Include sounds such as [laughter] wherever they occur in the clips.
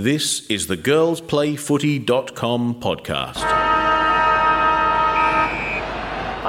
This is the girlsplayfooty.com podcast.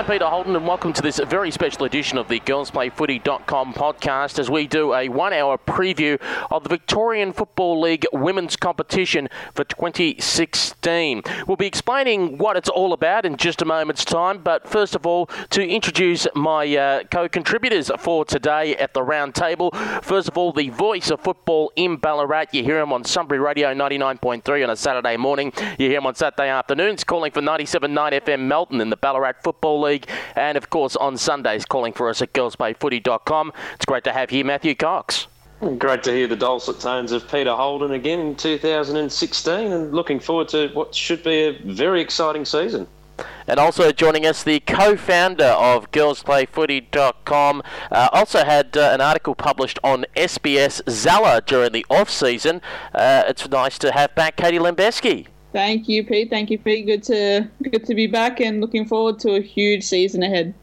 I'm Peter Holden, and welcome to this very special edition of the GirlsPlayFooty.com podcast as we do a one hour preview of the Victorian Football League women's competition for 2016. We'll be explaining what it's all about in just a moment's time, but first of all, to introduce my uh, co contributors for today at the round table. First of all, the voice of football in Ballarat. You hear him on Sunbury Radio 99.3 on a Saturday morning, you hear him on Saturday afternoons calling for 97.9 FM Melton in the Ballarat Football League, and of course on Sundays calling for us at girlsplayfooty.com. It's great to have here Matthew Cox. Great to hear the dulcet tones of Peter Holden again in 2016 and looking forward to what should be a very exciting season. And also joining us, the co-founder of GirlsPlayFooty.com, uh, also had uh, an article published on SBS Zela during the off-season. Uh, it's nice to have back Katie Lembeski. Thank you, Pete. Thank you, Pete. Good to good to be back and looking forward to a huge season ahead.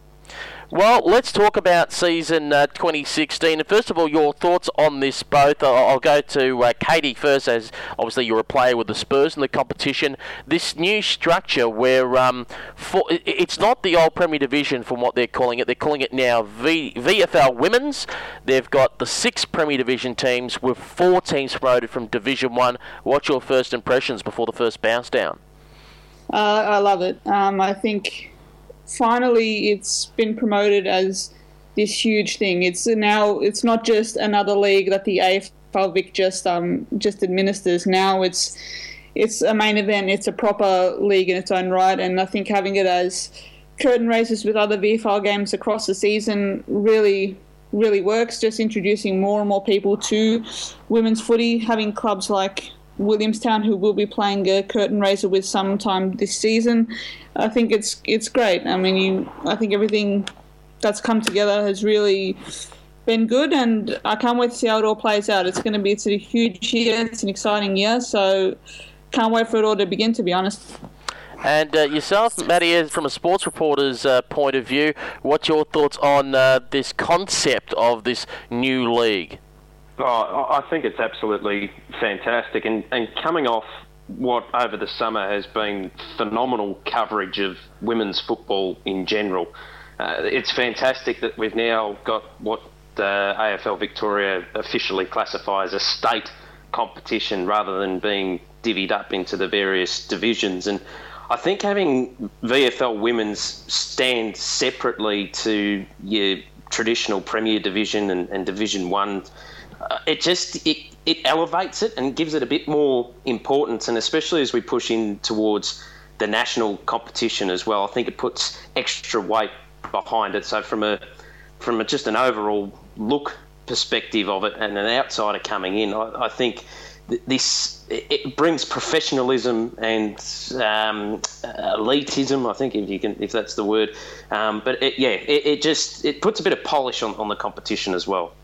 Well, let's talk about season uh, 2016. And first of all, your thoughts on this both. I'll, I'll go to uh, Katie first, as obviously you're a player with the Spurs in the competition. This new structure where um, for, it's not the old Premier Division from what they're calling it. They're calling it now v, VFL Women's. They've got the six Premier Division teams with four teams promoted from Division One. What's your first impressions before the first bounce down? Uh, I love it. Um, I think finally it's been promoted as this huge thing. It's now it's not just another league that the AFL Vic just um just administers. Now it's it's a main event. It's a proper league in its own right, and I think having it as curtain raises with other VFL games across the season really really works. Just introducing more and more people to women's footy, having clubs like Williamstown, who will be playing a curtain raiser with sometime this season. I think it's it's great. I mean, you, I think everything that's come together has really been good, and I can't wait to see how it all plays out. It's going to be it's a huge year. It's an exciting year, so can't wait for it all to begin. To be honest. And uh, yourself, Matty, from a sports reporter's uh, point of view, what's your thoughts on uh, this concept of this new league? Oh, I think it's absolutely fantastic. And, and coming off what over the summer has been phenomenal coverage of women's football in general, uh, it's fantastic that we've now got what the AFL Victoria officially classifies as a state competition rather than being divvied up into the various divisions. And I think having VFL women's stand separately to your traditional Premier Division and, and Division One uh, Uh, it just it, it elevates it and gives it a bit more importance, and especially as we push in towards the national competition as well, I think it puts extra weight behind it. So from a from a, just an overall look perspective of it, and an outsider coming in, I, I think this it brings professionalism and um, elitism. I think if you can, if that's the word. Um, but it, yeah, it, it, just it puts a bit of polish on, on the competition as well.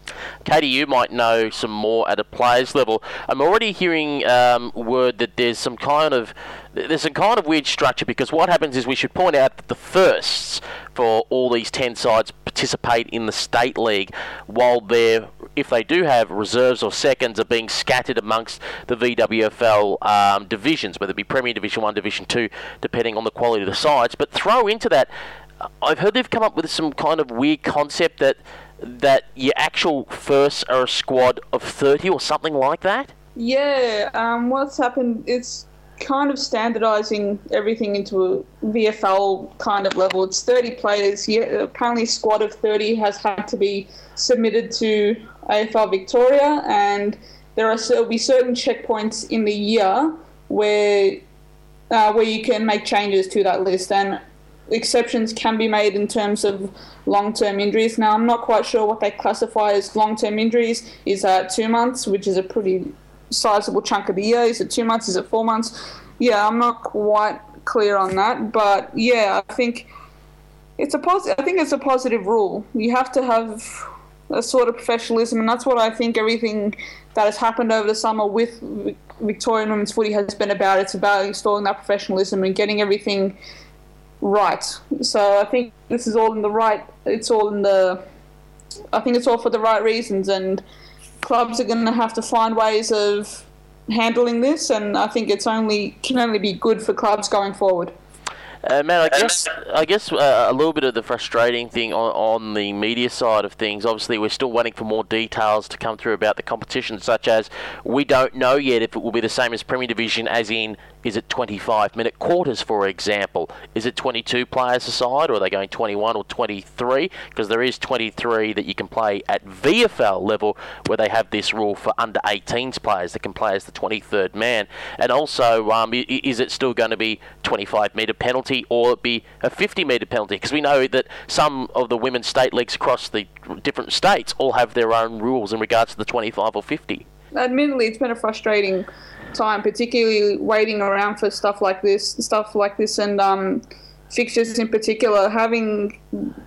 Katie, you might know some more at a players level. I'm already hearing um, word that there's some kind of there's some kind of weird structure because what happens is we should point out that the firsts for all these ten sides participate in the state league, while they're if they do have reserves or seconds, are being scattered amongst the VWFL um, divisions, whether it be Premier Division One, Division Two, depending on the quality of the sides. But throw into that, I've heard they've come up with some kind of weird concept that that your actual firsts are a squad of thirty or something like that. Yeah, um, what's happened? It's kind of standardizing everything into a VFL kind of level. It's 30 players. Yeah, apparently, a squad of 30 has had to be submitted to AFL Victoria, and there are will be certain checkpoints in the year where uh, where you can make changes to that list, and exceptions can be made in terms of long-term injuries. Now, I'm not quite sure what they classify as long-term injuries. Is that two months, which is a pretty sizable chunk of the year? Is it two months? Is it four months? Yeah, I'm not quite clear on that, but yeah, I think it's a positive. I think it's a positive rule. You have to have a sort of professionalism, and that's what I think everything that has happened over the summer with Victorian women's footy has been about. It's about installing that professionalism and getting everything right. So I think this is all in the right. It's all in the. I think it's all for the right reasons, and clubs are going to have to find ways of handling this, and I think it's only can only be good for clubs going forward. Uh, man, I guess I guess uh, a little bit of the frustrating thing on, on the media side of things. Obviously, we're still waiting for more details to come through about the competition, such as we don't know yet if it will be the same as Premier Division, as in is it 25 minute quarters, for example? Is it 22 players aside, or are they going 21 or 23? Because there is 23 that you can play at VFL level, where they have this rule for under 18s players that can play as the 23rd man. And also, um, is it still going to be 25 metre penalty, or it be a 50 metre penalty? Because we know that some of the women's state leagues across the different states all have their own rules in regards to the 25 or 50. Admittedly, it's been a frustrating time, particularly waiting around for stuff like this, stuff like this, and um, fixtures in particular. Having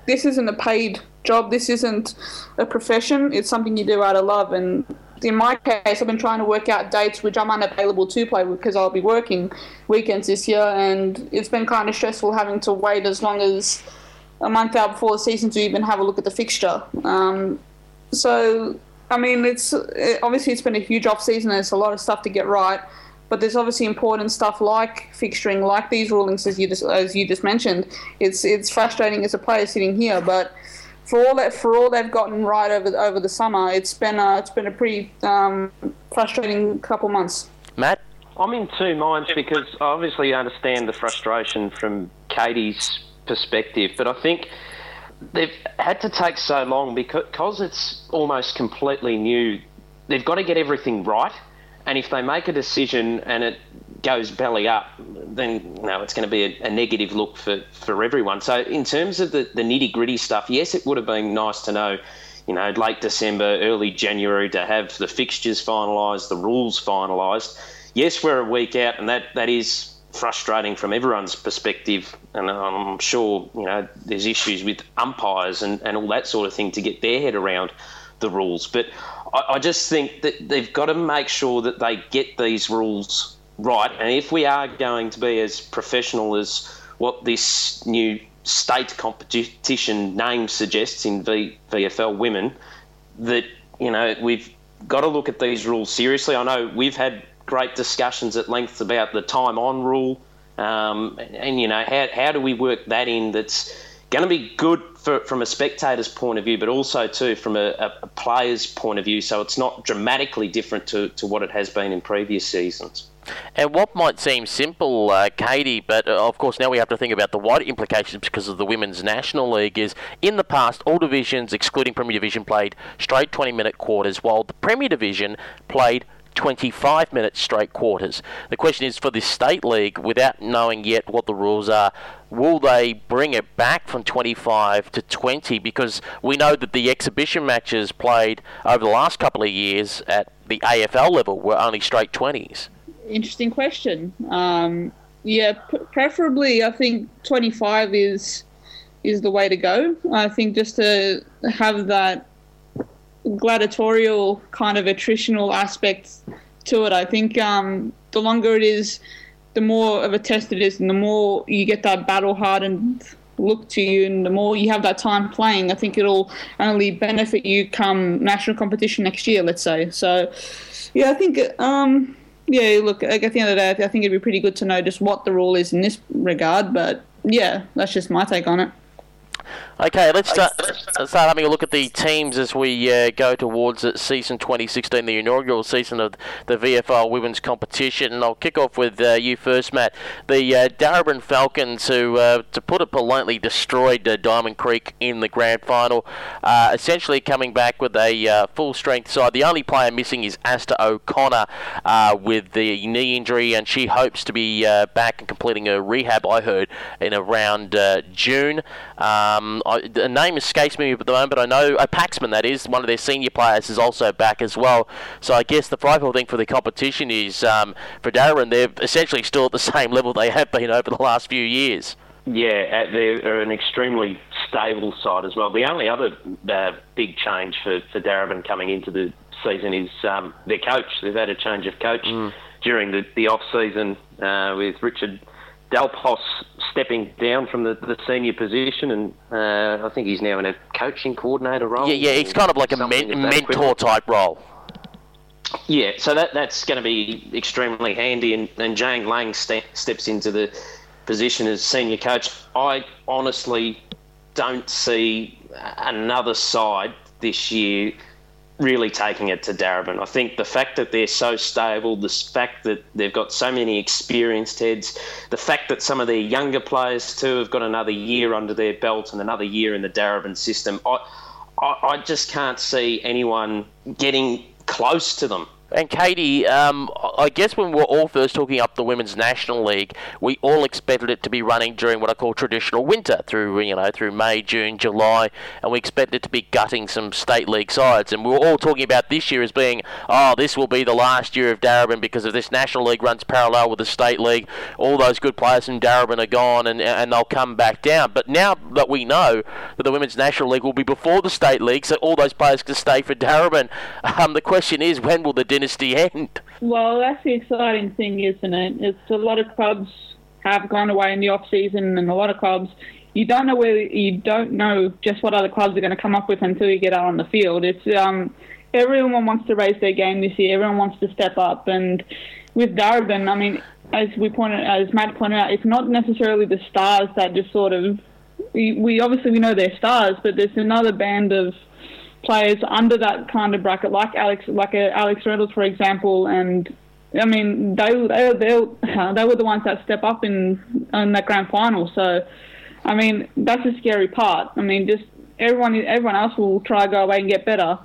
this isn't a paid job. This isn't a profession. It's something you do out of love. And in my case, I've been trying to work out dates which I'm unavailable to play with because I'll be working weekends this year, and it's been kind of stressful having to wait as long as a month out before the season to even have a look at the fixture. Um, so I mean, it's it, obviously it's been a huge off season. There's a lot of stuff to get right, but there's obviously important stuff like fixturing, like these rulings, as you just as you just mentioned. It's it's frustrating as a player sitting here, but for all that for all they've gotten right over over the summer, it's been a, it's been a pretty um, frustrating couple months. Matt, I'm in two minds because I obviously understand the frustration from Katie's perspective, but I think they've had to take so long because it's almost completely new. They've got to get everything right, and if they make a decision and it goes belly up, then you know it's going to be a, a negative look for, for everyone. So in terms of the, the nitty gritty stuff, yes, it would have been nice to know, you know, late December, early January to have the fixtures finalised, the rules finalised. Yes, we're a week out, and that, that is frustrating from everyone's perspective, and I'm sure you know there's issues with umpires and, and all that sort of thing to get their head around the rules. But I, I just think that they've got to make sure that they get these rules right. And if we are going to be as professional as what this new state competition name suggests in v, VFL women, that you know we've got to look at these rules seriously. I know we've had great discussions at length about the time on rule. Um, and, and, you know, how, how do we work that in that's going to be good for, from a spectator's point of view, but also, too, from a, a, player's point of view, so it's not dramatically different to, to what it has been in previous seasons. And what might seem simple, uh, Katie, but uh, of course now we have to think about the wider implications because of the Women's National League is in the past, all divisions, excluding Premier Division, played straight 20 minute quarters, while the Premier Division played 25 minute straight quarters. The question is for this state league, without knowing yet what the rules are, will they bring it back from 25 to 20? Because we know that the exhibition matches played over the last couple of years at the AFL level were only straight 20s. Interesting question. Um, yeah, p- preferably, I think 25 is is the way to go. I think just to have that gladiatorial kind of attritional aspect to it. I think um, the longer it is, the more of a test it is, and the more you get that battle hardened look to you, and the more you have that time playing, I think it'll only benefit you come national competition next year, let's say. So, yeah, I think. Um, yeah, look, at the end of the day, I think it'd be pretty good to know just what the rule is in this regard. But yeah, that's just my take on it. Okay, let's start, start having a look at the teams as we uh, go towards season 2016, the inaugural season of the VFL Women's Competition. And I'll kick off with uh, you first, Matt. The uh, Darebin Falcons, who, uh, to put it politely, destroyed uh, Diamond Creek in the grand final, uh, essentially coming back with a full strength side. The only player missing is Aasta O'Connor with the knee injury, and she hopes to be back and completing her rehab, I heard, in around June. Um, I, the name escapes me at the moment, but I know uh, Paxman, that is, one of their senior players, is also back as well. So I guess the frightful thing for the competition is um, for Darren, they're essentially still at the [laughs] same level they have been over the last few years. Yeah, uh, they're an extremely stable side as well. The only other uh, big change for, for coming into the season is um, their coach. They've had a change of coach mm. during the, the off season uh, with Richard Delpos stepping down from the, the senior position, and uh, I think he's now in a coaching coordinator role. Yeah, yeah, he's kind of like a men- mentor type role. Yeah, so that that's going to be extremely handy, and, and Jane Lang ste- steps into the position as senior coach. I honestly don't see another side this year really taking it to Darebin. I think the fact that they're so stable, the fact that they've got so many experienced heads, the fact that some of their younger players too have got another year under their belt and another year in the Darebin system, I, I, I just can't see anyone getting close to them. And Katie, um, I guess when we were all first talking up the Women's National League, we all expected it to be running during what I call traditional winter, through you know through May, June, July, and we expected it to be gutting some state league sides. And we were all talking about this year as being, oh, this will be the last year of Darebin because if this National League runs parallel with the state league, all those good players from Darebin are gone and and they'll come back down. But now that we know that the Women's National League will be before the state league, so all those players can stay for Darebin, [laughs] um, the question is when will the end. Well, that's the exciting thing, isn't it? It's a lot of clubs have gone away in the off season, and a lot of clubs you don't know where you don't know just what other clubs are going to come up with until you get out on the field. It's um, everyone wants to raise their game this year. Everyone wants to step up, and with Darebin, I mean, as we pointed, as Matt pointed out, it's not necessarily the stars that just sort of we, we obviously we know they're stars, but there's another band of players under that kind of bracket, like Alex, like uh, Alex Reynolds, for example, and I mean they they they [laughs] they were the ones that step up in in that grand final. So, I mean that's a scary part. I mean just everyone everyone else will try to go away and get better.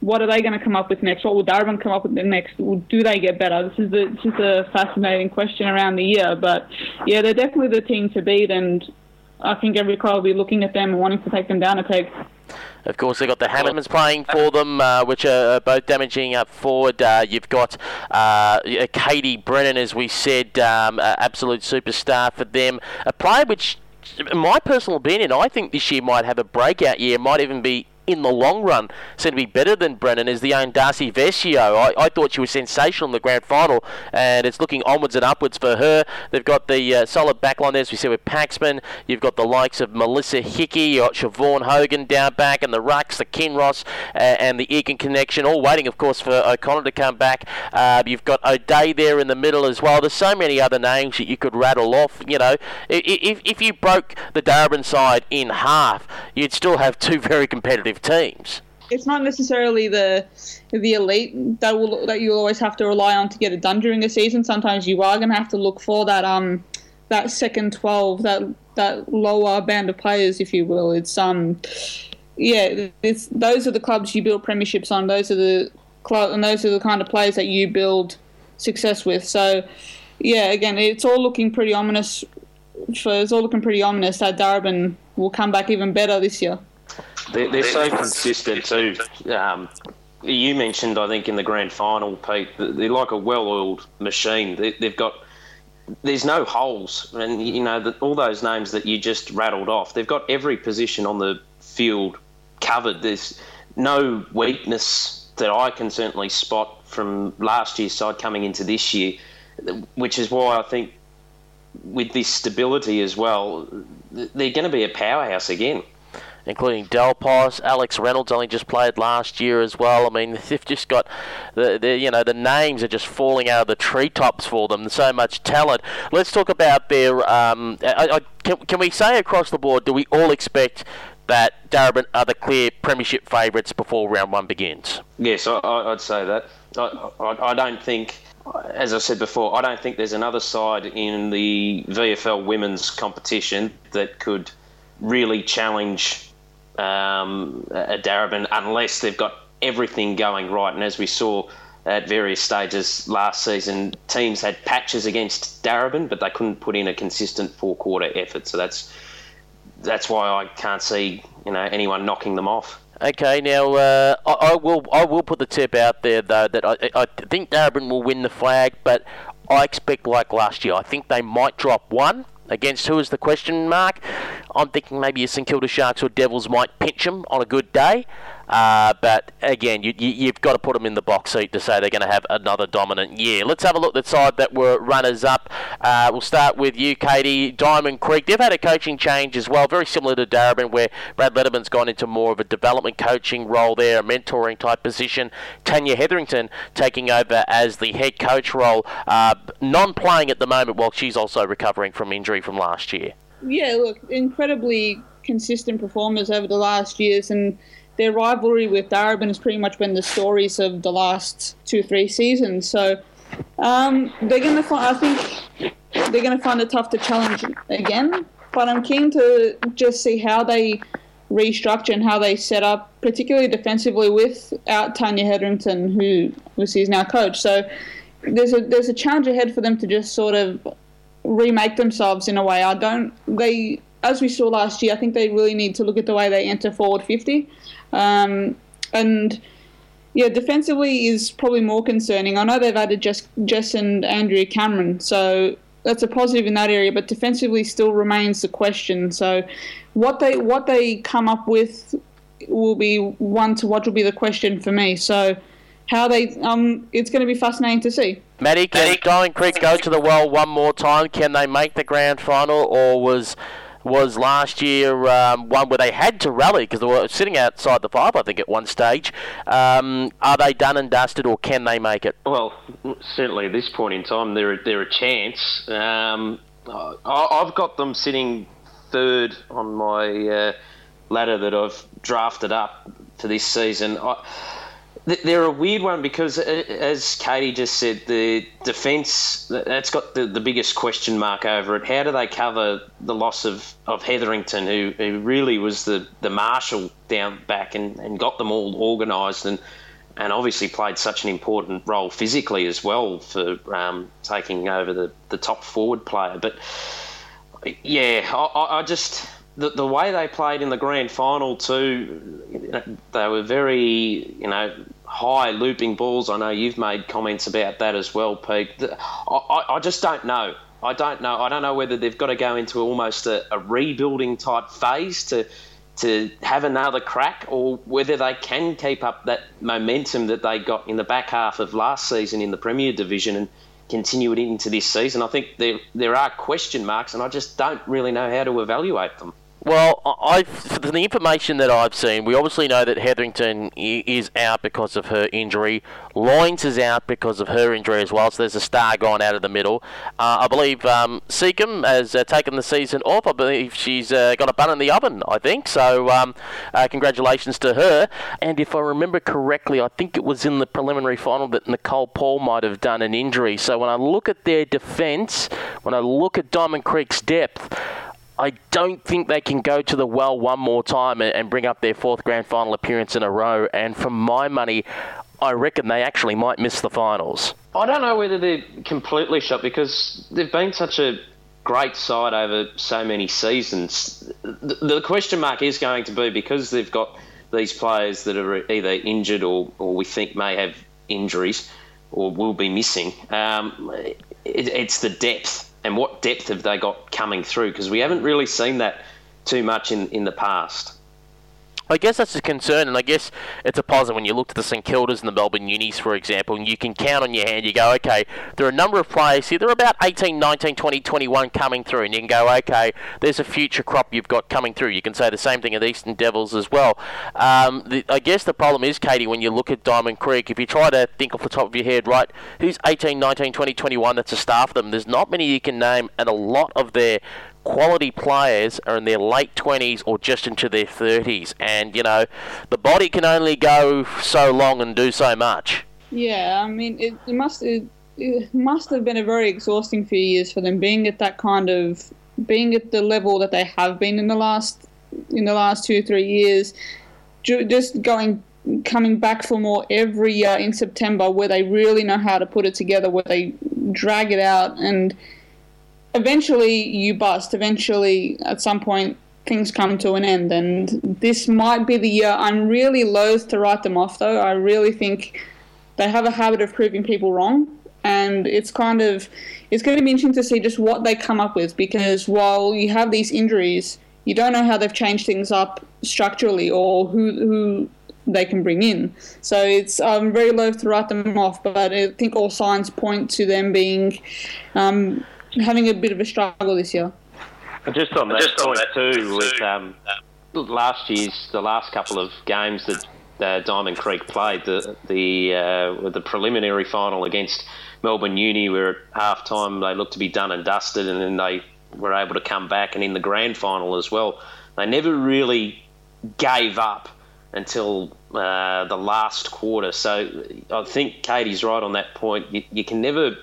What are they going to come up with next? What will Darwin come up with next? Do they get better? This is the, this is a fascinating question around the year. But yeah, they're definitely the team to beat, and I think every club will be looking at them and wanting to take them down a peg. Of course, they've got the Hannamans playing for them, uh, which are both damaging up forward. Uh, you've got uh, Katie Brennan, as we said, um, absolute superstar for them. A player which, in my personal opinion, I think this year might have a breakout year, might even be in the long run said to be better than Brennan is the own Darcy Vescio. I, I thought she was sensational in the grand final, and it's looking onwards and upwards for her. They've got the uh, solid backline there, as we said, with Paxman. You've got the likes of Melissa Hickey, you've got Siobhan Hogan down back, and the Rucks, the Kinross, uh, and the Egan connection, all waiting, of course, for O'Connor to come back. Uh, you've got O'Day there in the middle as well. There's so many other names that you could rattle off. You know, if, if you broke the Darebin side in half, you'd still have two very competitive teams. It's not necessarily the the elite that will that you always have to rely on to get it done during the season. Sometimes you are going to have to look for that um that second twelve that that lower band of players, if you will. It's um yeah, it's those are the clubs you build premierships on. Those are the club and those are the kind of players that you build success with. So yeah, again, it's all looking pretty ominous. For, it's all looking pretty ominous that Darebin will come back even better this year. They're, they're so consistent too. Um, you mentioned, I think, in the grand final, Pete, they're like a well-oiled machine. They, have got there's no holes, and you know the, all those names that you just rattled off. They've got every position on the field covered. There's no weakness that I can certainly spot from last year's side coming into this year, which is why I think with this stability as well, they're going to be a powerhouse again including Delpos. Alex Reynolds only just played last year as well. I mean, they've just got the, the you know the names are just falling out of the treetops for them. So much talent. Let's talk about their. Um, I, I, can, can we say across the board? Do we all expect that Darebin are the clear premiership favourites before round one begins? Yes, I, would say that. I, I, I don't think as I said before, I don't think there's another side in the VFL women's competition that could really challenge um, a Darebin unless they've got everything going right. And as we saw at various stages last season, teams had patches against Darebin, but they couldn't put in a consistent four quarter effort. So that's that's why I can't see you know anyone knocking them off. Okay, now uh, I, I, will I will put the tip out there though that I, I think Darebin will win the flag, but I expect like last year. I think they might drop one. Against who is the question mark? I'm thinking maybe a St Kilda Sharks or Devils might pinch them on a good day. Uh, but again, you, you, have got to put them in the box seat to say they're going to have another dominant year. Let's have a look at the side that were runners up. Uh, we'll start with you, Katie. Diamond Creek. They've had a coaching change as well, very similar to Darebin, where Brad Letterman's gone into more of a development coaching role there, a mentoring type position. Tanya Hetherington taking over as the head coach role, uh, non playing at the moment while she's also recovering from injury from last year. Yeah, look, incredibly consistent performers over the last years, and their rivalry with Darebin has pretty much been the stories of the last two, three seasons. So um, they're going to find, I think, they're going to find it tough to challenge again. But I'm keen to just see how they restructure and how they set up, particularly defensively, without Tanya Hetherington, who was his now coach. So there's a there's a challenge ahead for them to just sort of remake themselves in a way. I don't they as we saw last year. I think they really need to look at the way they enter forward fifty, um, and yeah, defensively is probably more concerning. I know they've added Jess, Jess and Andrea Cameron, so that's a positive in that area. But defensively still remains the question. So what they what they come up with will be one to watch. Will be the question for me. So how they um, it's going to be fascinating to see. Matty, can Diamond Creek go to the well one more time? Can they make the grand final, or was was last year um, one where they had to rally because they were sitting outside the five, I think, at one stage. Um, are they done and dusted, or can they make it? Well, certainly at this point in time, they're they're a chance. Um, I've got them sitting third on my uh, ladder that I've drafted up for this season. I, they're a weird one because, uh, as Katie just said, the defence that's got the, the biggest question mark over it. How do they cover the loss of, of Hetherington, who, who really was the, the marshal down back and, and got them all organised and and obviously played such an important role physically as well for um, taking over the, the top forward player. But yeah, I, I just the, the way they played in the grand final too, they were very you know high looping balls. I know you've made comments about that as well, Pete. I, I just don't know. I don't know. I don't know whether they've got to go into almost a, a rebuilding type phase to to have another crack, or whether they can keep up that momentum that they got in the back half of last season in the Premier Division and continue it into this season. I think there there are question marks, and I just don't really know how to evaluate them. Well, I from the information that I've seen, we obviously know that Hetherington is out because of her injury. Loynes is out because of her injury as well. So there's a star gone out of the middle. Uh, I believe um, Seacombe has uh, taken the season off. I believe she's uh, got a bun in the oven. I think so. Um, uh, congratulations to her. And if I remember correctly, I think it was in the preliminary final that Nicole Paul might have done an injury. So when I look at their defence, when I look at Diamond Creek's depth. I don't think they can go to the well one more time and, bring up their fourth grand final appearance in a row. And for my money, I reckon they actually might miss the finals. I don't know whether they're completely shut because they've been such a great side over so many seasons. The, question mark is going to be because they've got these players that are either injured or, or we think may have injuries or will be missing. Um, it, it's the depth and what depth have they got coming through? Because we haven't really seen that too much in, in the past. I guess that's a concern, and I guess it's a positive when you look at the St Kildas and the Melbourne Unis, for example, and you can count on your hand. You go, okay, there are a number of players here. There are about 18, 19, 20, 21 coming through, and you can go, okay, there's a future crop you've got coming through. You can say the same thing the Eastern Devils as well. Um, the, I guess the problem is, Katie, when you look at Diamond Creek, if you try to think off the top of your head, right, who's 18, 19, 20, 21 that's a staff of them, there's not many you can name, and a lot of their quality players are in their late 20s or just into their 30s. And, you know, the body can only go so long and do so much. Yeah, I mean, it, it must it, it must have been a very exhausting few years for them being at that kind of being at the level that they have been in the last in the last two three years just going coming back for more every year in September where they really know how to put it together where they drag it out and eventually you bust. Eventually, at some point, things come to an end. And this might be the year. I'm really loath to write them off, though. I really think they have a habit of proving people wrong. And it's kind of it's going to be interesting to see just what they come up with because while you have these injuries, you don't know how they've changed things up structurally or who who they can bring in. So it's I'm very loath to write them off, but I think all signs point to them being um, having a bit of a struggle this year. Just on that Just point on that too, with um, last year's the last couple of games that uh, Diamond Creek played, the the uh, the preliminary final against Melbourne Uni, where at half time they looked to be done and dusted, and then they were able to come back, and in the grand final as well, they never really gave up until uh, the last quarter. So I think Katie's right on that point. You, you can never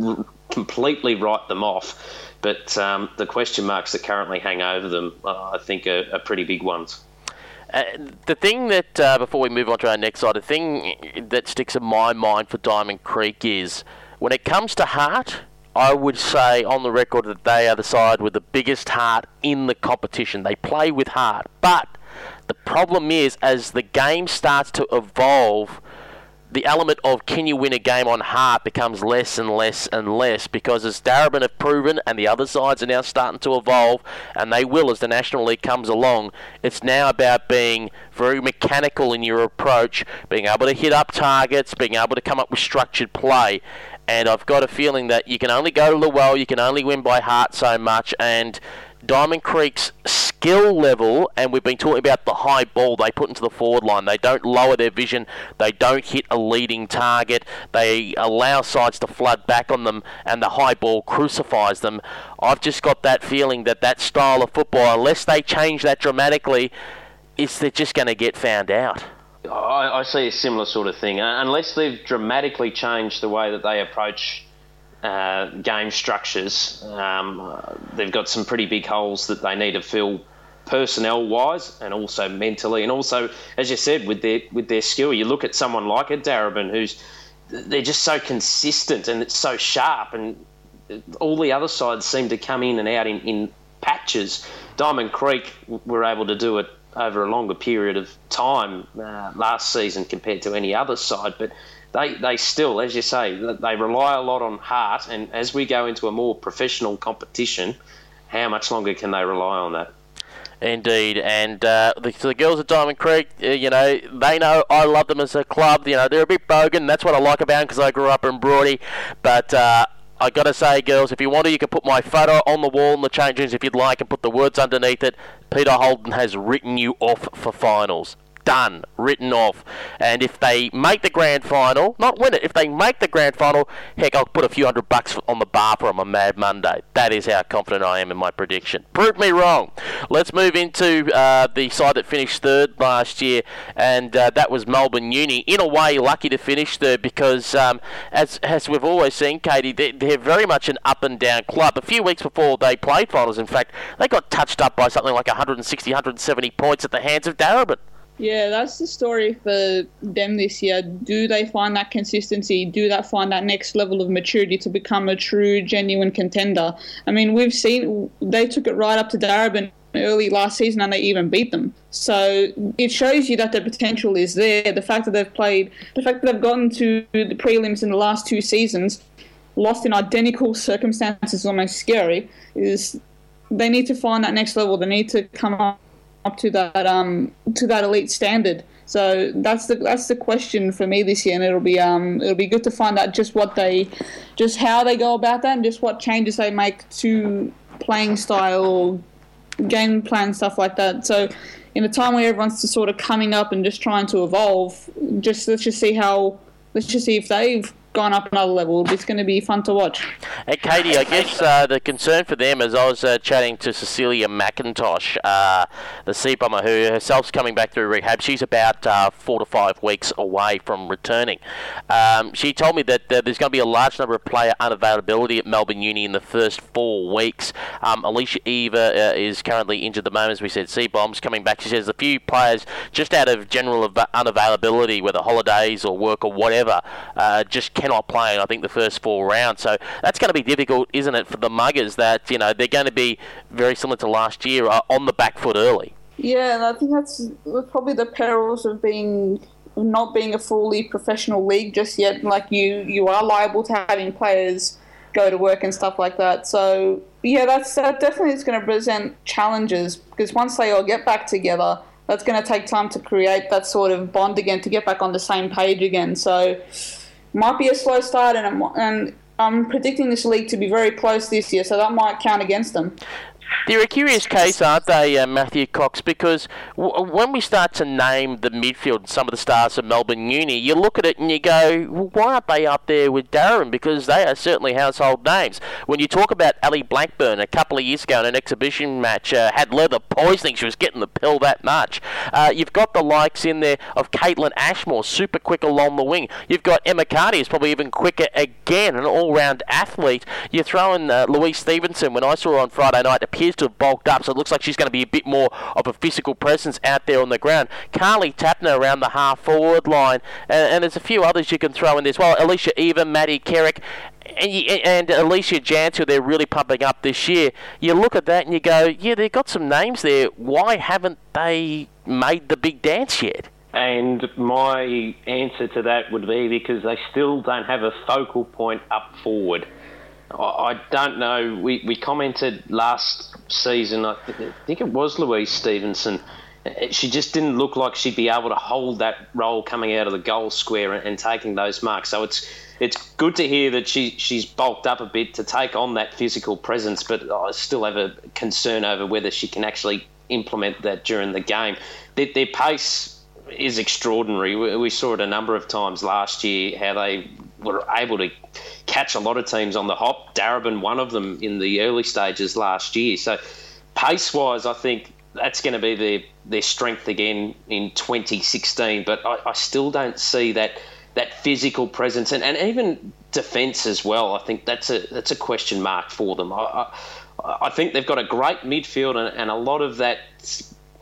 r- completely write them off, but um, the question marks that currently hang over them, uh, I think, are, are, pretty big ones. Uh, the thing that, uh, before we move on to our next side, the thing that sticks in my mind for Diamond Creek is when it comes to heart, I would say on the record that they are the side with the biggest heart in the competition. They play with heart. But the problem is, as the game starts to evolve, the element of can you win a game on heart becomes less and less and less because as Darebin have proven and the other sides are now starting to evolve and they will as the National League comes along, it's now about being very mechanical in your approach, being able to hit up targets, being able to come up with structured play. And I've got a feeling that you can only go to the well, you can only win by heart so much and Diamond Creek's skill level, and we've been talking about the high ball they put into the forward line. They don't lower their vision. They don't hit a leading target. They allow sides to flood back on them, and the high ball crucifies them. I've just got that feeling that that style of football, unless they change that dramatically, is they're just going to get found out. I, I see a similar sort of thing. Uh, unless they've dramatically changed the way that they approach uh, game structures. Um, they've got some pretty big holes that they need to fill personnel wise and also mentally. And also as you said with their with their skill you look at someone like a Darebin who's they're just so consistent and it's so sharp. And all the other sides seem to come in and out in, in patches. Diamond Creek were able to do it over a longer period of time uh, last season compared to any other side. But they, they still, as you say, they rely a lot on heart. And as we go into a more professional competition, how much longer can they rely on that? Indeed, and uh, the, the, girls at Diamond Creek, uh, you know, they know I love them as a club. You know, they're a bit bogan. That's what I like about them because I grew up in Broady. But uh, I gotta say, girls, if you want to, you can put my photo on the wall in the change rooms if you'd like, and put the words underneath it. Peter Holden has written you off for finals done, written off. And if they make the grand final, not win it, if they make the grand final, heck, I'll put a few hundred bucks on the bar for them on Mad Monday. That is how confident I am in my prediction. Prove me wrong. Let's move into uh, the side that finished third last year, and uh, that was Melbourne Uni. In a way, lucky to finish third because, um, as, as we've always seen, Katie, they're, they're very much an up and down club. A few weeks before they played finals, in fact, they got touched up by something like 160, 170 points at the hands of Darebin. Yeah, that's the story for them this year. Do they find that consistency? Do they find that next level of maturity to become a true, genuine contender? I mean, we've seen they took it right up to Darebin early last season and they even beat them. So it shows you that the potential is there. The fact that they've played, the fact that they've gotten to the prelims in the last two seasons, lost in identical circumstances, almost scary. Is they need to find that next level. They need to come up up to that um to that elite standard. So that's the that's the question for me this year, and it'll be um it'll be good to find out just what they, just how they go about that, and just what changes they make to playing style game plan stuff like that. So in a time where everyone's just sort of coming up and just trying to evolve, just let's just see how let's just see if they've gone up another level. It's going to be fun to watch. Hey, Katie, I guess uh, the concern for them is I was uh, chatting to Cecilia McIntosh, uh, the sea bomber, who herself's coming back through rehab. She's about uh, four to five weeks away from returning. Um, she told me that uh, there's going to be a large number of player unavailability at Melbourne Uni in the first four weeks. Um, Alicia Eva uh, is currently injured at the moment, as we said. Sea bombs coming back. She says a few players just out of general unavailability, whether holidays or work or whatever, just can't cannot play, I think, the first four rounds. So that's going to be difficult, isn't it, for the Mugars that, you know, they're going to be very similar to last year uh, on the back foot early. Yeah, and I think that's probably the perils of being not being a fully professional league just yet. Like you, you are liable to having players go to work and stuff like that. So yeah, that's that definitely is going to present challenges because once they all get back together, that's going to take time to create that sort of bond again to get back on the same page again. So might be a slow start, and and I'm predicting this league to be very close this year, so that might count against them. They're a curious case, aren't they, uh, Matthew Cox? Because w- when we start to name the midfield, and some of the stars of Melbourne Uni, you look at it and you go, well, why aren't they up there with Darren? Because they are certainly household names. When you talk about Ali Blackburn a couple of years ago in an exhibition match, uh, had leather poisoning, she was getting the pill that much. Uh, you've got the likes in there of Caitlin Ashmore, super quick along the wing. You've got Emma Carty, who's probably even quicker again, an all-round athlete. You throw in uh, Louise Stephenson. When I saw her on Friday night, appears to have bulked up, so it looks like she's going to be a bit more of a physical presence out there on the ground. Carly Tapner around the half forward line, and, and there's a few others you can throw in there as well. Alicia Eva, Maddie Kerrick, and, and Alicia Jantz, who they're really pumping up this year. You look at that and you go, yeah, they've got some names there. Why haven't they made the big dance yet? And my answer to that would be because they still don't have a focal point up forward. I don't know. We, we commented last season, I think it was Louise Stephenson. She just didn't look like she'd be able to hold that role coming out of the goal square and, and taking those marks. So it's it's good to hear that she she's bulked up a bit to take on that physical presence, but I still have a concern over whether she can actually implement that during the game. Their, their pace is extraordinary. We, we saw it a number of times last year how they were able to catch a lot of teams on the hop. Darebin, one of them in the early stages last year. So, pace wise, I think that's going to be their, their strength again in 2016. But I, I still don't see that that physical presence and, and even defence as well. I think that's a that's a question mark for them. I, I, I think they've got a great midfield and, and a lot of that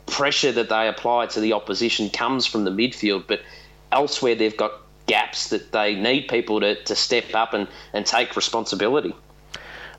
pressure that they apply to the opposition comes from the midfield, but elsewhere they've got gaps that they need people to, to step up and, and take responsibility.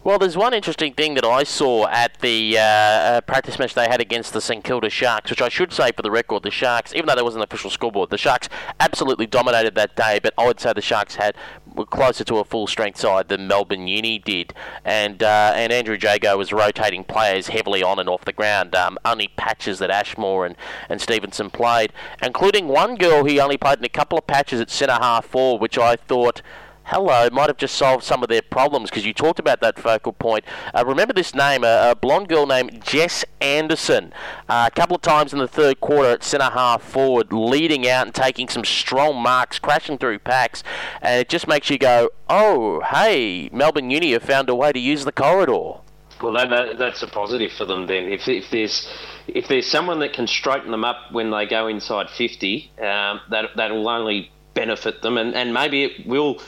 Well, there's one interesting thing that I saw at the uh, uh, practice match they had against the St Kilda Sharks, which I should say for the record, the Sharks, even though there wasn't an official scoreboard, the Sharks absolutely dominated that day. But I would say the Sharks had were closer to a full strength side than Melbourne Uni did, and uh, and Andrew Jago was rotating players heavily on and off the ground. Um, only patches that Ashmore and, and Stephenson played, including one girl who only played in a couple of patches at centre half forward, which I thought hello, might have just solved some of their problems because you talked about that focal point. Uh, remember this name, a, a, blonde girl named Jess Anderson. Uh, a couple of times in the third quarter at centre half forward, leading out and taking some strong marks, crashing through packs, and it just makes you go, oh, hey, Melbourne Uni have found a way to use the corridor. Well, that, that's a positive for them then. If, if there's if there's someone that can straighten them up when they go inside 50, um, that that will only benefit them, and, and maybe it will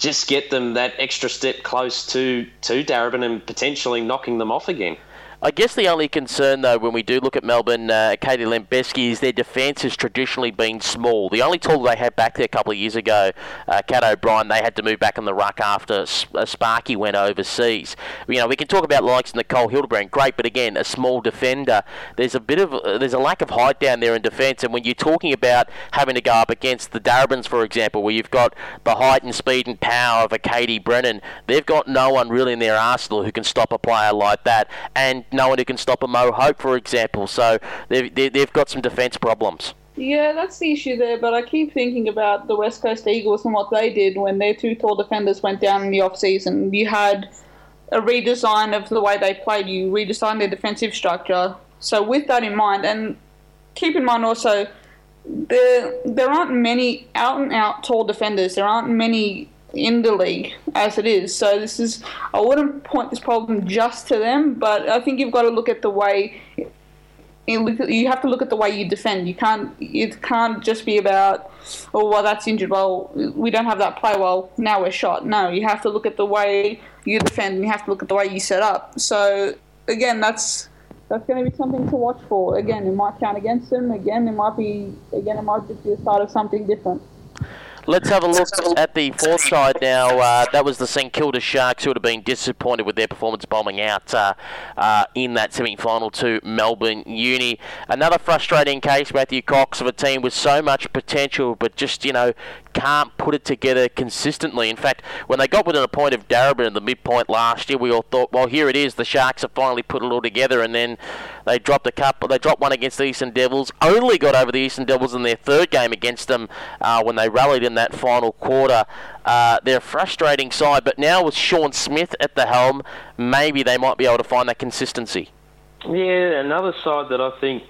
just get them that extra step close to to Darebin and potentially knocking them off again. I guess the only concern, though, when we do look at Melbourne, uh, Katie Lembeski, is their defence has traditionally been small. The only tool they had back there a couple of years ago, uh, Cat O'Brien, they had to move back in the ruck after Sparky went overseas. You know, we can talk about likes Nicole Hildebrand, great, but again, a small defender. There's a bit of uh, there's a lack of height down there in defence, and when you're talking about having to go up against the Darebins, for example, where you've got the height and speed and power of a Katie Brennan, they've got no one really in their arsenal who can stop a player like that. And no one who can stop a Mo Hope, for example. So they've, they've got some defence problems. Yeah, that's the issue there. But I keep thinking about the West Coast Eagles and what they did when their two tall defenders went down in the off season. You had a redesign of the way they played. You redesigned their defensive structure. So with that in mind, and keep in mind also, there there aren't many out and out tall defenders. There aren't many in the league as it is. So this is I wouldn't point this problem just to them, but I think you've got to look at the way you have to look at the way you defend. You can't it can't just be about oh well that's injured. Well we don't have that play. Well now we're shot. No, you have to look at the way you defend. and You have to look at the way you set up. So again, that's that's going to be something to watch for. Again, it might count against them. Again, it might be again it might just be the start of something different. Let's have a look at the fourth side now. Uh, that was the St Kilda Sharks who would have been disappointed with their performance bombing out uh, uh, in that semi-final to Melbourne Uni. Another frustrating case, Matthew Cox, of a team with so much potential, but just you know can't put it together consistently. In fact, when they got within a point of Darebin in the midpoint last year, we all thought, well, here it is. The Sharks have finally put it all together, and then They dropped a couple. They dropped one against the Eastern Devils. Only got over the Eastern Devils in their third game against them uh, when they rallied in that final quarter. Uh, they're a frustrating side, but now with Sean Smith at the helm, maybe they might be able to find that consistency. Yeah, another side that I think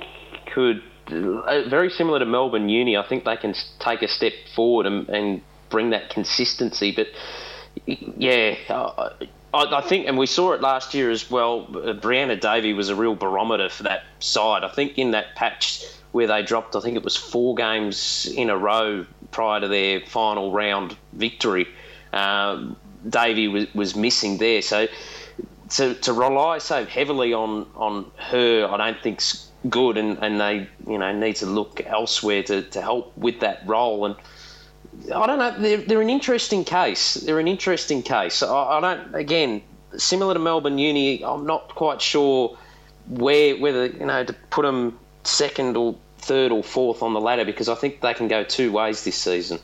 could uh, very similar to Melbourne Uni. I think they can take a step forward and, and bring that consistency. But yeah, I, I, think, and we saw it last year as well. Uh, Brianna Davey was a real barometer for that side. I think in that patch where they dropped, I think it was four games in a row prior to their final round victory. Um, Davey was, was missing there, so to, to rely so heavily on, on her, I don't think's good, and, and they you know need to look elsewhere to, to help with that role. And I don't know, they're, they're an interesting case. They're an interesting case. I, I don't again similar to Melbourne Uni. I'm not quite sure where whether you know to put them second or third or fourth on the ladder because I think they can go two ways this season.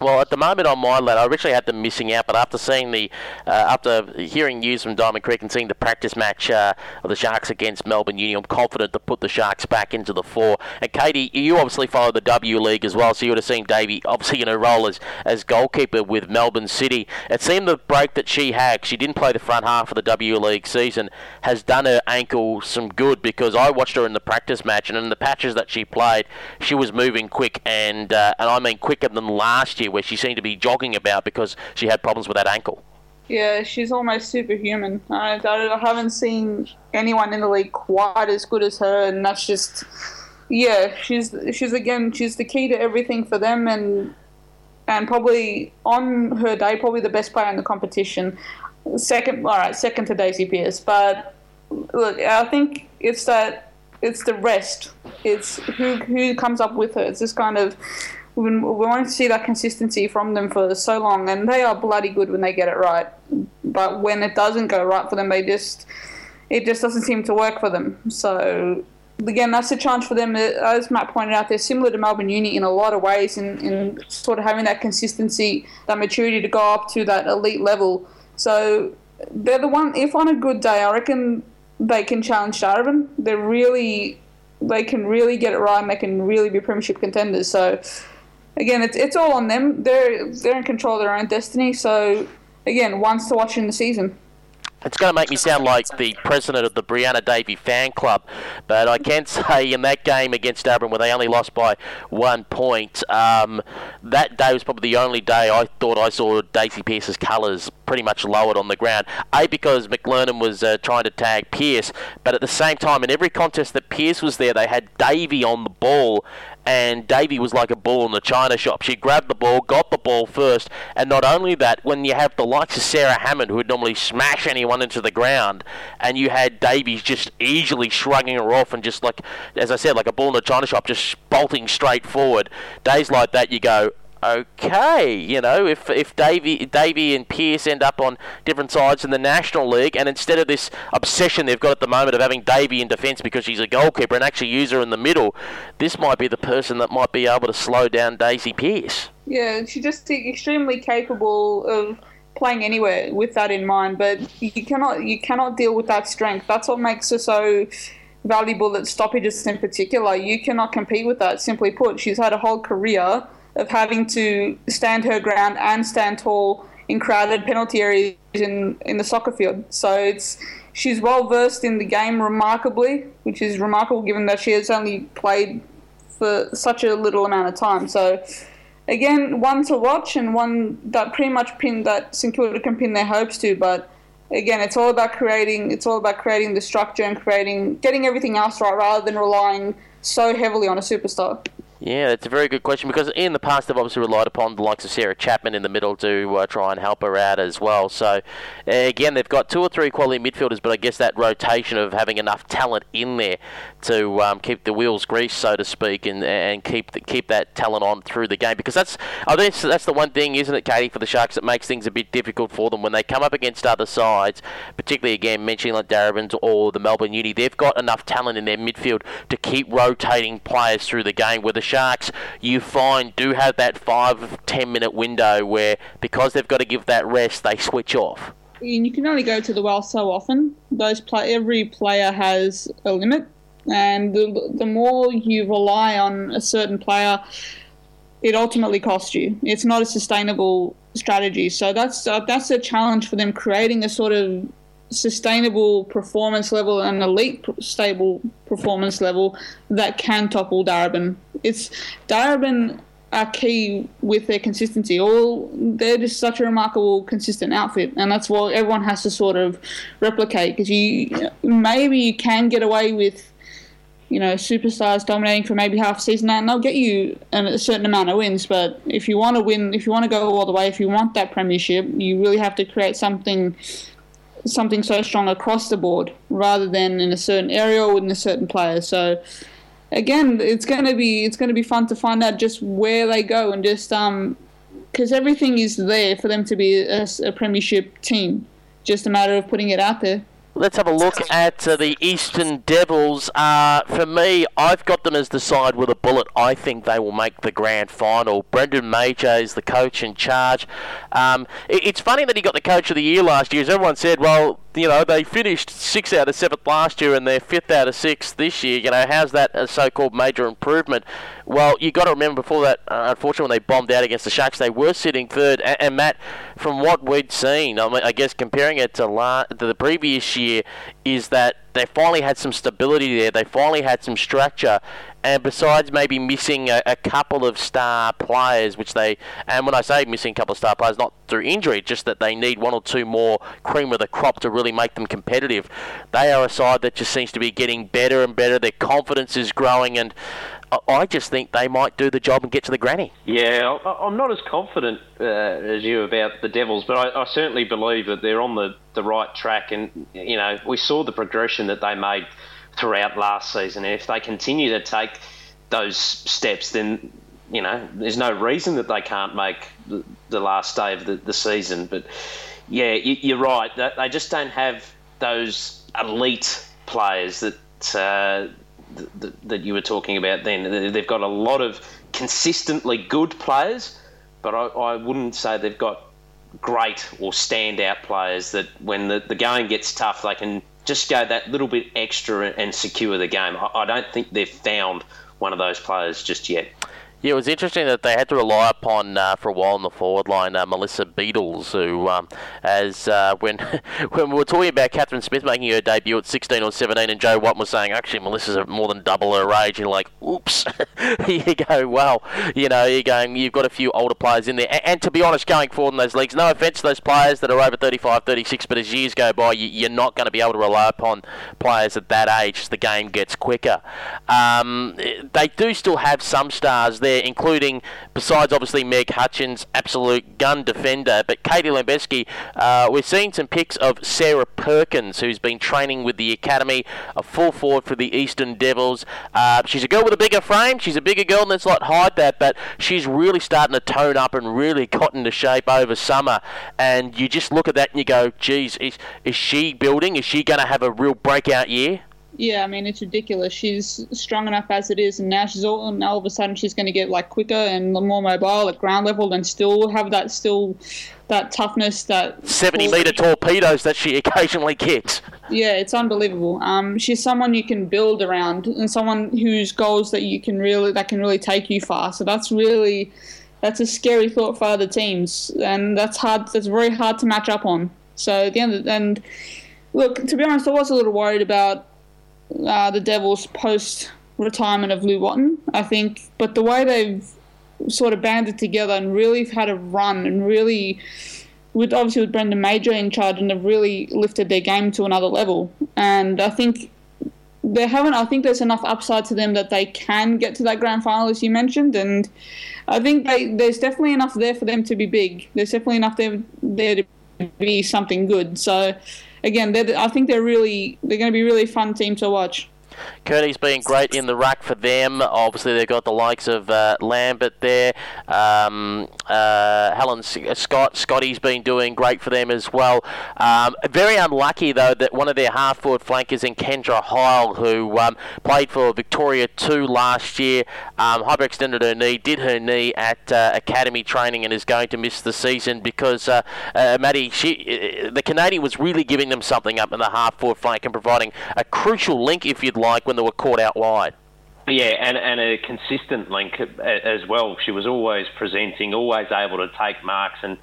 Well, at the moment on my ladder, I originally had them missing out, but after seeing the, uh, after hearing news from Diamond Creek and seeing the practice match uh, of the Sharks against Melbourne Uni, I'm confident to put the Sharks back into the four. And Katie, you obviously follow the W League as well, so you would have seen Davey obviously in her role as, as goalkeeper with Melbourne City. It seemed the break that she had, she didn't play the front half of the W League season, has done her ankle some good because I watched her in the practice match, and in the patches that she played, she was moving quick, and uh, and I mean quicker than last year where she seemed to be jogging about because she had problems with that ankle. Yeah, she's almost superhuman. I, I haven't seen anyone in the league quite as good as her, and that's just yeah, she's she's again she's the key to everything for them, and and probably on her day probably the best player in the competition. Second, all right, second to Daisy Pearce, but look, I think it's that it's the rest. It's who who comes up with her. It's this kind of we we want to see that consistency from them for so long, and they are bloody good when they get it right. But when it doesn't go right for them, they just it just doesn't seem to work for them. So again, that's a challenge for them. As Matt pointed out, they're similar to Melbourne Uni in a lot of ways, in, in sort of having that consistency, that maturity to go up to that elite level. So they're the one. If on a good day, I reckon they can challenge Darwin. They're really, they can really get it right, and they can really be premiership contenders. So again, it's it's all on them. They're they're in control of their own destiny. So again, once to watch in the season. It's going to make me sound like the president of the Brianna Davey fan club, but I can [laughs] say in that game against Darebin, where they only lost by one point, um, that day was probably the only day I thought I saw Daisy Pearce's colours pretty much lowered on the ground. A, because McLernon was uh, trying to tag Pearce, but at the same time, in every contest that Pearce was there, they had Davey on the ball, and Davey was like a bull in the china shop. She grabbed the ball, got the ball first, and not only that, when you have the likes of Sarah Hammond, who would normally smash anyone into the ground, and you had Davies just easily shrugging her off and just like, as I said, like a bull in the china shop, just bolting straight forward. Days like that, you go, okay, you know, if if Davey, Davey and Pearce end up on different sides in the National League, and instead of this obsession they've got at the moment of having Davey in defence because she's a goalkeeper and actually use her in the middle, this might be the person that might be able to slow down Daisy Pearce. Yeah, she's just extremely capable of playing anywhere with that in mind, but you cannot you cannot deal with that strength. That's what makes her so valuable at stoppages in particular. You cannot compete with that. Simply put, she's had a whole career of having to stand her ground and stand tall in crowded penalty areas in, in the soccer field. So it's she's well versed in the game remarkably, which is remarkable given that she has only played for such a little amount of time. So again, one to watch and one that pretty much pin that St Kilda can pin their hopes to, but again, it's all about creating. It's all about creating the structure and creating, getting everything else right, rather than relying so heavily on a superstar. Yeah, it's a very good question because in the past they've obviously relied upon the likes of Sarah Chapman in the middle to uh, try and help her out as well. So again, they've got two or three quality midfielders, but I guess that rotation of having enough talent in there to um, keep the wheels greased, so to speak, and and keep the, keep that talent on through the game because that's I think that's the one thing, isn't it, Katie, for the Sharks that makes things a bit difficult for them when they come up against other sides, particularly again mentioning like Darebins or the Melbourne Uni. They've got enough talent in their midfield to keep rotating players through the game. Where the Sharks, you find, do have that five, ten minute window where because they've got to give that rest, they switch off. And you can only go to the well so often. Those play, every player has a limit. And the, the more you rely on a certain player, it ultimately costs you. It's not a sustainable strategy. So that's uh, that's a challenge for them creating a sort of sustainable performance level and elite stable performance level that can topple Darebin. It's Darebin are key with their consistency. All they're just such a remarkable, consistent outfit, and that's what everyone has to sort of replicate. Because you maybe you can get away with, you know, superstars dominating for maybe half a season, and they'll get you a certain amount of wins. But if you want to win, if you want to go all the way, if you want that premiership, you really have to create something. Something so strong across the board, rather than in a certain area or in a certain player. So, again, it's going to be it's going to be fun to find out just where they go and just um because everything is there for them to be a, a premiership team. Just a matter of putting it out there. Let's have a look at uh, the Eastern Devils. Uh, for me, I've got them as the side with a bullet. I think they will make the grand final. Brendan Major is the coach in charge. Um, it, it's funny that he got the coach of the year last year, as everyone said, well, you know, they finished six out of seventh last year and they're fifth out of six this year. You know, how's that a so-called major improvement? Well, you got to remember before that, uh, unfortunately, when they bombed out against the Sharks, they were sitting third. And, and Matt, from what we'd seen, I, mean, I guess comparing it to, la- to the previous year, is that they finally had some stability there. They finally had some structure, and besides maybe missing a, a, couple of star players, which they, and when I say missing a couple of star players, not through injury, just that they need one or two more cream of the crop to really make them competitive. They are a side that just seems to be getting better and better. Their confidence is growing, and I just think they might do the job and get to the granny. Yeah, I'm not as confident uh, as you about the Devils, but I, I, certainly believe that they're on the, the right track. And, you know, we saw the progression that they made throughout last season. And if they continue to take those steps, then you know there's no reason that they can't make the, the last day of the, the season. But yeah, you, are right. They just don't have those elite players that. Uh, that, you were talking about then. They've got a lot of consistently good players, but I, I wouldn't say they've got great or standout players that when the, the going gets tough, they can just go that little bit extra and secure the game. I, don't think they've found one of those players just yet. Yeah, it was interesting that they had to rely upon uh, for a while in the forward line uh, Melissa Beatles, who, um, as uh, when [laughs] when we were talking about Catherine Smith making her debut at 16 or 17, and Joe Watt was saying actually Melissa's more than double her age, and like, oops, [laughs] you go, well, you know, you're going, you've got a few older players in there, and, and, to be honest, going forward in those leagues, no offence to those players that are over 35, 36, but as years go by, you, are not going to be able to rely upon players at that age as the game gets quicker. Um, they do still have some stars there there, including, besides obviously Meg Hutchins, absolute gun defender, but Katie Lembeski, uh, we're seeing some pics of Sarah Perkins, who's been training with the academy, a full forward for the Eastern Devils. Uh, she's a girl with a bigger frame. She's a bigger girl, and let's not hide that, but she's really starting to tone up and really got into shape over summer. And you just look at that and you go, geez, is, is she building? Is she going to have a real breakout year? Yeah, I mean it's ridiculous. She's strong enough as it is, and now she's all and all of a sudden she's going to get like quicker and more mobile at ground level, and still have that still that toughness that seventy meter torpedoes that she occasionally kicks. Yeah, it's unbelievable. Um, she's someone you can build around, and someone whose goals that you can really that can really take you far. So that's really that's a scary thought for other teams, and that's hard. That's very hard to match up on. So at the end, of, and look, to be honest, I was a little worried about uh, the Devils post retirement of Lou Watton, I think. But the way they've sort of banded together and really had a run and really, with obviously with Brendan Major in charge, and have really lifted their game to another level. And I think they haven't. I think there's enough upside to them that they can get to that grand final, as you mentioned. And I think they, there's definitely enough there for them to be big. There's definitely enough there there to be something good. So again, I think they're really they're going to be really fun team to watch. Kearney's been great in the ruck for them. Obviously, they've got the likes of uh, Lambert there. Um, uh, Helen Scott, Scotty's been doing great for them as well. Um, very unlucky though that one of their half forward flankers in Kendra Heil, who um, played for Victoria 2 last year, um, hyperextended her knee, did her knee at uh, academy training, and is going to miss the season because uh, uh Maddie, she, uh, the Canadian was really giving them something up in the half forward flank and providing a crucial link, if you'd like when they were caught out wide. Yeah, and, and a consistent link as well. She was always presenting, always able to take marks, and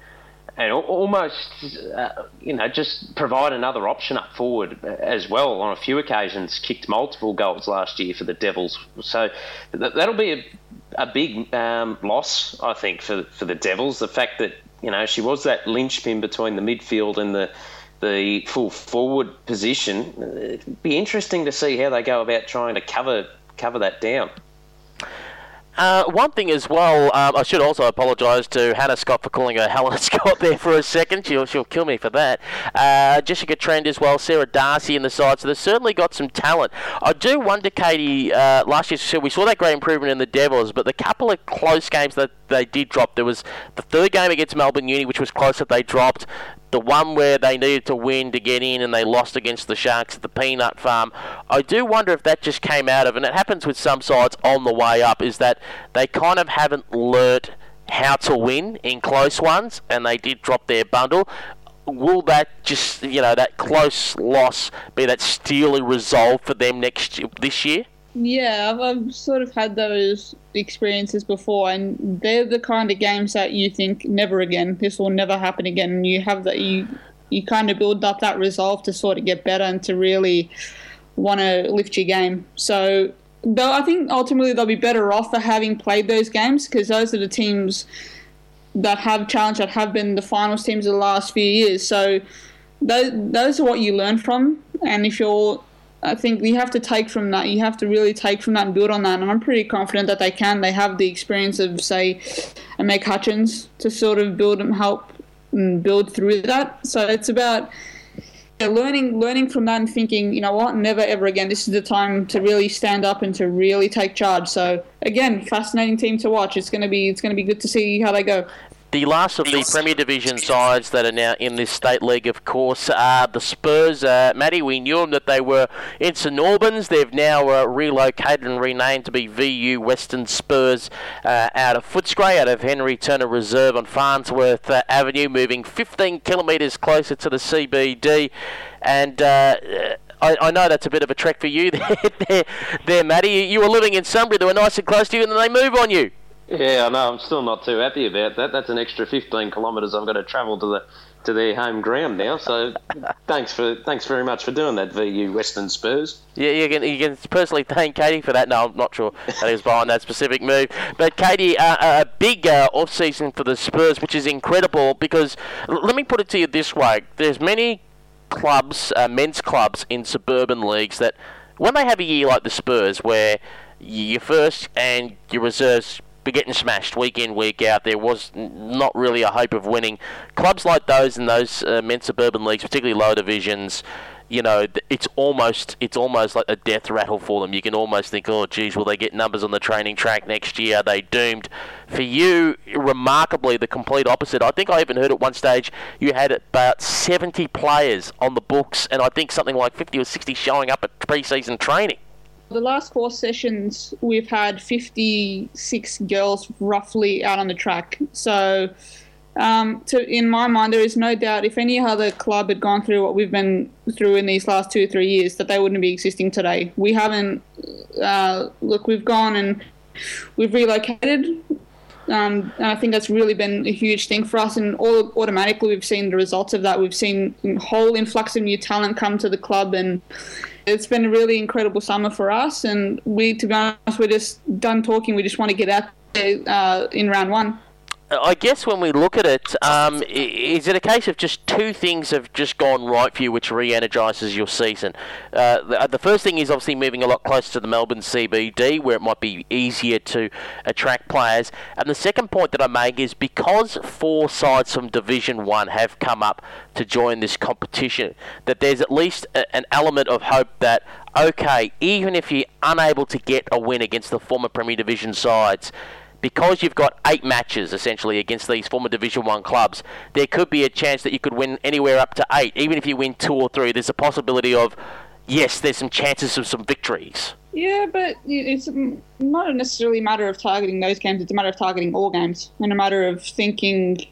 and almost, uh, you know, just provide another option up forward as well. On a few occasions, kicked multiple goals last year for the Devils. So th- that'll be a, a big um, loss, I think, for for the Devils. The fact that you know she was that linchpin between the midfield and the the full forward position. It'd be interesting to see how they go about trying to cover cover that down. Uh, one thing as well, um, I should also apologise to Hannah Scott for calling her [laughs] Helena Scott there for a second. She'll, she'll kill me for that. Uh, Jessica Trend as well, Sarah Darcy in the side, so they've certainly got some talent. I do wonder, Katie, uh, last year we saw that great improvement in the Devils, but the couple of close games that they did drop, there was the third game against Melbourne Uni, which was close that they dropped the one where they needed to win to get in and they lost against the Sharks at the Peanut Farm. I do wonder if that just came out of, and it happens with some sides on the way up, is that they kind of haven't learnt how to win in close ones, and they did drop their bundle. Will that just, you know, that close loss be that steely resolve for them next this year? Yeah, I've, I've sort of had those experiences before, and they're the kind of games that you think never again. This will never happen again. And you have that you you kind of build up that resolve to sort of get better and to really want to lift your game. So, though I think ultimately they'll be better off for having played those games because those are the teams that have challenged, that have been the finals teams of the last few years. So, those those are what you learn from. And if you're I think we have to take from that. You have to really take from that and build on that. And I'm pretty confident that they can. They have the experience of, say, a Meg Hutchins to sort of build and help and build through that. So it's about yeah, learning, learning from that and thinking, you know what, never ever again. This is the time to really stand up and to really take charge. So again, fascinating team to watch. It's to be, it's to be good to see how they go. The last of the Premier Division sides that are now in this state league, of course, are the Spurs. Uh, Maddie, we knew them that they were in St Albans. They've now uh, relocated and renamed to be VU Western Spurs uh, out of Footscray, out of Henry Turner Reserve on Farnsworth uh, Avenue, moving 15 kilometres closer to the CBD. And uh, I, I, know that's a bit of a trek for you [laughs] there, there, there, Maddie. You were living in Sunbury, they were nice and close to you, and then they move on you. Yeah, I know. I'm still not too happy about that. That's an extra 15 kilometres I've got to travel to the to their home ground now. So [laughs] thanks for thanks very much for doing that, VU Western Spurs. Yeah, you can you can personally thank Katie for that. No, I'm not sure that is behind that specific move. But Katie, uh, a big uh, off season for the Spurs, which is incredible because let me put it to you this way: there's many clubs, uh, men's clubs in suburban leagues that when they have a year like the Spurs, where your first and your reserves getting smashed week in, week out. There was not really a hope of winning. Clubs like those in those uh, men's suburban leagues, particularly lower divisions, you know, it's almost it's almost like a death rattle for them. You can almost think, oh, geez, will they get numbers on the training track next year? Are they doomed? For you, remarkably, the complete opposite. I think I even heard at one stage you had about 70 players on the books, and I think something like 50 or 60 showing up at pre-season training. The last four sessions, we've had 56 girls roughly out on the track. So, um, to, in my mind, there is no doubt if any other club had gone through what we've been through in these last two or three years, that they wouldn't be existing today. We haven't, uh, look, we've gone and we've relocated. Um, and I think that's really been a huge thing for us. And all, automatically, we've seen the results of that. We've seen a whole influx of new talent come to the club, and it's been a really incredible summer for us, and we, to be honest, we're just done talking. We just want to get out there uh, in round one. I guess when we look at it, um, is it a case of just two things have just gone right for you, which re-energises your season? Uh, the, uh, the, first thing is obviously moving a lot closer to the Melbourne CBD, where it might be easier to attract players. And the second point that I make is because four sides from Division One have come up to join this competition, that there's at least a, an element of hope that okay, even if you're unable to get a win against the former Premier Division sides because you've got eight matches essentially against these former Division One clubs, there could be a chance that you could win anywhere up to eight. Even if you win two or three, there's a possibility of yes, there's some chances of some victories. Yeah, but it's not necessarily a matter of targeting those games. It's a matter of targeting all games, and a matter of thinking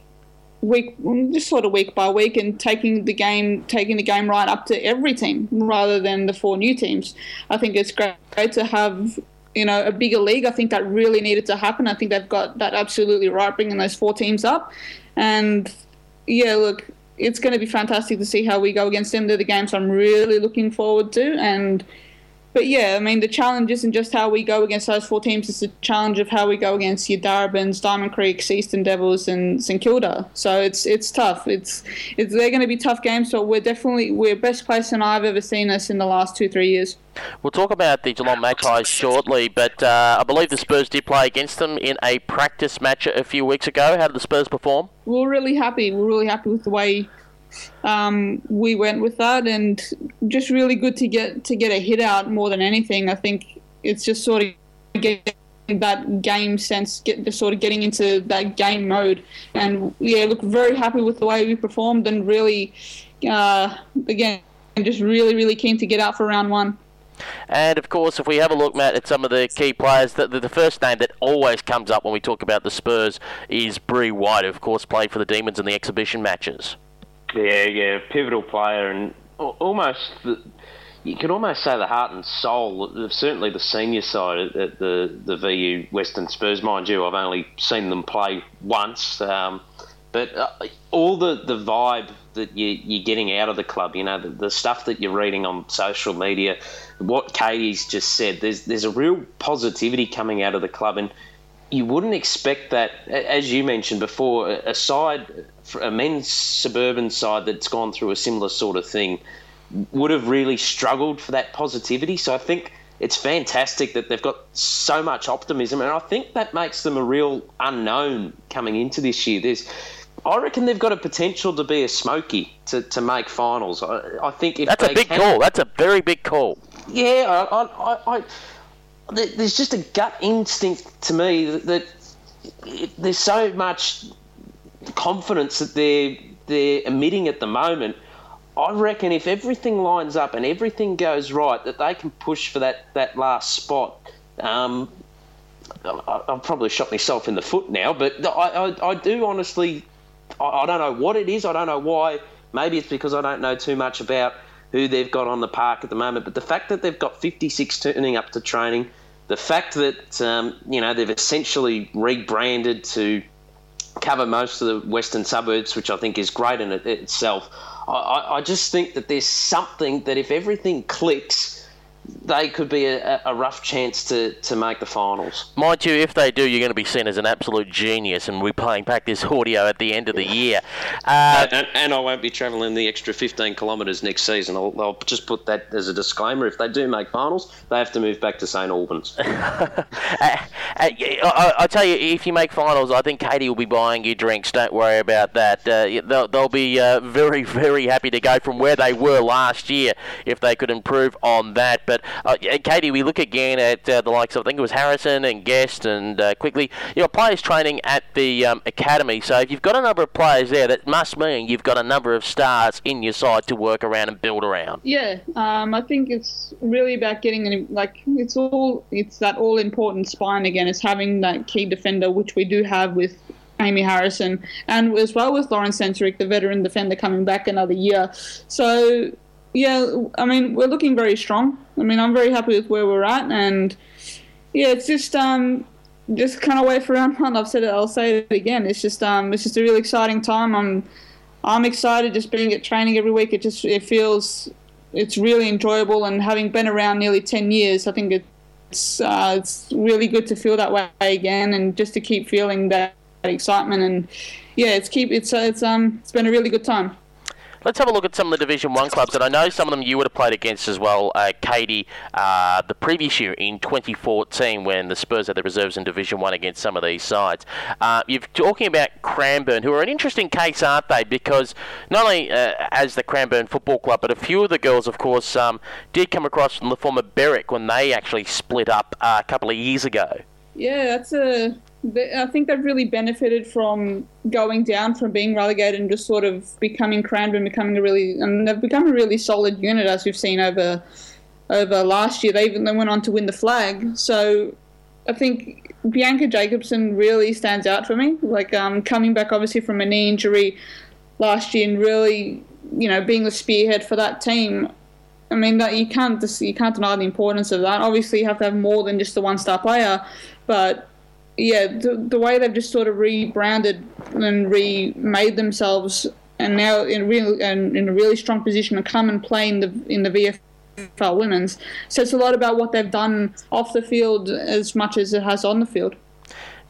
week, just sort of week by week, and taking the game, taking the game right up to every team rather than the four new teams. I think it's great, great to have you know a bigger league. I think that really needed to happen. I think they've got that absolutely right, bringing those four teams up, and yeah, look, it's going to be fantastic to see how we go against them. They're the games I'm really looking forward to, and but yeah, I mean, the challenge isn't just how we go against those four teams, it's the challenge of how we go against your Darebins, Diamond Creek, Eastern Devils, and St Kilda. So it's it's tough. It's, it's They're going to be tough games, so we're definitely, we're best place than I've ever seen us in the last two, three years. We'll talk about the Geelong Magpies shortly, but uh, I believe the Spurs did play against them in a practice match a few weeks ago. How did the Spurs perform? We're really happy. We're really happy with the way um, we went with that, and just really good to get to get a hit out more than anything. I think it's just sort of getting that game sense, get just sort of getting into that game mode, and yeah, look very happy with the way we performed, and really, uh, again, just really really keen to get out for round one. And of course, if we have a look, Matt, at some of the key players, the, the, the, first name that always comes up when we talk about the Spurs is Bri White, who of course played for the Demons in the exhibition matches. Yeah, yeah, pivotal player, and almost the, you can almost say the heart and soul of certainly the senior side at the the VU Western Spurs. Mind you, I've only seen them play once, um, but uh, all the, the vibe that you, you're getting out of the club, you know, the, the stuff that you're reading on social media, what Katie's just said, there's there's a real positivity coming out of the club, and you wouldn't expect that, as you mentioned before, a side, a men's suburban side that's gone through a similar sort of thing would have really struggled for that positivity. So I think it's fantastic that they've got so much optimism, and I think that makes them a real unknown coming into this year. There's, I reckon they've got a potential to be a smoky to, to make finals. I, I think if that's a big can, call. That's a very big call. Yeah, I, I, I there's just a gut instinct to me that, there's so much confidence that they're they're emitting at the moment. I reckon if everything lines up and everything goes right, that they can push for that, that last spot. Um, I, have probably shot myself in the foot now, but I, I, I do honestly, I, I, don't know what it is. I don't know why. Maybe it's because I don't know too much about who they've got on the park at the moment. But the fact that they've got 56 turning up to training, the fact that um, you know they've essentially rebranded to cover most of the western suburbs, which I think is great in it itself. I, I just think that there's something that if everything clicks they could be a, a, rough chance to, to make the finals. Mind you, if they do, you're going to be seen as an absolute genius, and we're playing back this audio at the end of the year. Uh, and, and, I won't be travelling the extra 15 kilometres next season. I'll, I'll, just put that as a disclaimer. If they do make finals, they have to move back to St Albans. [laughs] uh, uh, I, I, tell you, if you make finals, I think Katie will be buying you drinks. Don't worry about that. Uh, they'll, they'll, be uh, very, very happy to go from where they were last year if they could improve on that. But but uh, Katie, we look again at uh, the likes of I think it was Harrison and Guest and uh, quickly, you know, players training at the um, academy. So if you've got a number of players there, that must mean you've got a number of stars in your side to work around and build around. Yeah, um, I think it's really about getting like it's all it's that all important spine again. It's having that key defender, which we do have with Amy Harrison, and as well with Lauren Centuric, the veteran defender coming back another year. So yeah, I mean, we're looking very strong. I mean, I'm very happy with where we're at, and yeah, it's just um, just kind of wait for round one. I've said it, I'll say it again. It's just um, it's just a really exciting time. I'm I'm excited just being at training every week. It just it feels it's really enjoyable, and having been around nearly ten years, I think it's uh, it's really good to feel that way again, and just to keep feeling that, that excitement. And yeah, it's keep it's uh, it's um it's been a really good time. Let's have a look at some of the Division One clubs, and I know some of them you would have played against as well, uh, Katie, uh, the previous year in 2014 when the Spurs had the reserves in Division One against some of these sides. Uh, you're talking about Cranbourne, who are an interesting case, aren't they? Because not only uh, as the Cranbourne Football Club, but a few of the girls, of course, um, did come across from the former Berwick when they actually split up uh, a couple of years ago. Yeah, that's a I think they've really benefited from going down from being relegated and just sort of becoming crammed and becoming a really, and they've become a really solid unit as we've seen over over last year. They even they went on to win the flag. So I think Bianca Jakobsson really stands out for me. Like um, coming back obviously from a knee injury last year and really, you know, being the spearhead for that team. I mean that you can't you can't deny the importance of that. Obviously, you have to have more than just the one star player, but yeah, the, the way they've just sort of rebranded and remade themselves, and now in real and in a really strong position to come and play in the in the VFL Women's says a lot about what they've done off the field as much as it has on the field.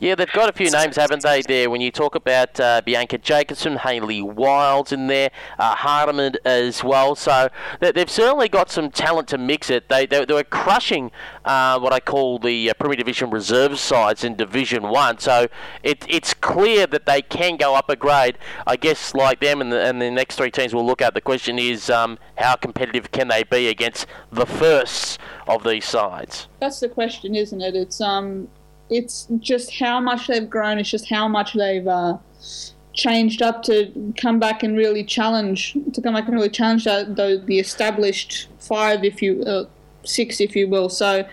Yeah, they've got a few names, haven't they, there? When you talk about uh, Bianca Jakobsson, Hayley Wilds in there, uh, Hardiman as well. So they've certainly got some talent to mix it. They, they, they were crushing uh, what I call the uh, Premier Division reserve sides in Division 1. So it, it's clear that they can go up a grade. I guess like them and the, and the next three teams we'll look at, the question is um, how competitive can they be against the firsts of these sides? That's the question, isn't it? It's um it's just how much they've grown. It's just how much they've uh, changed up to come back and really challenge to come back and really challenge that, the, the established five, if you uh, six, if you will. So.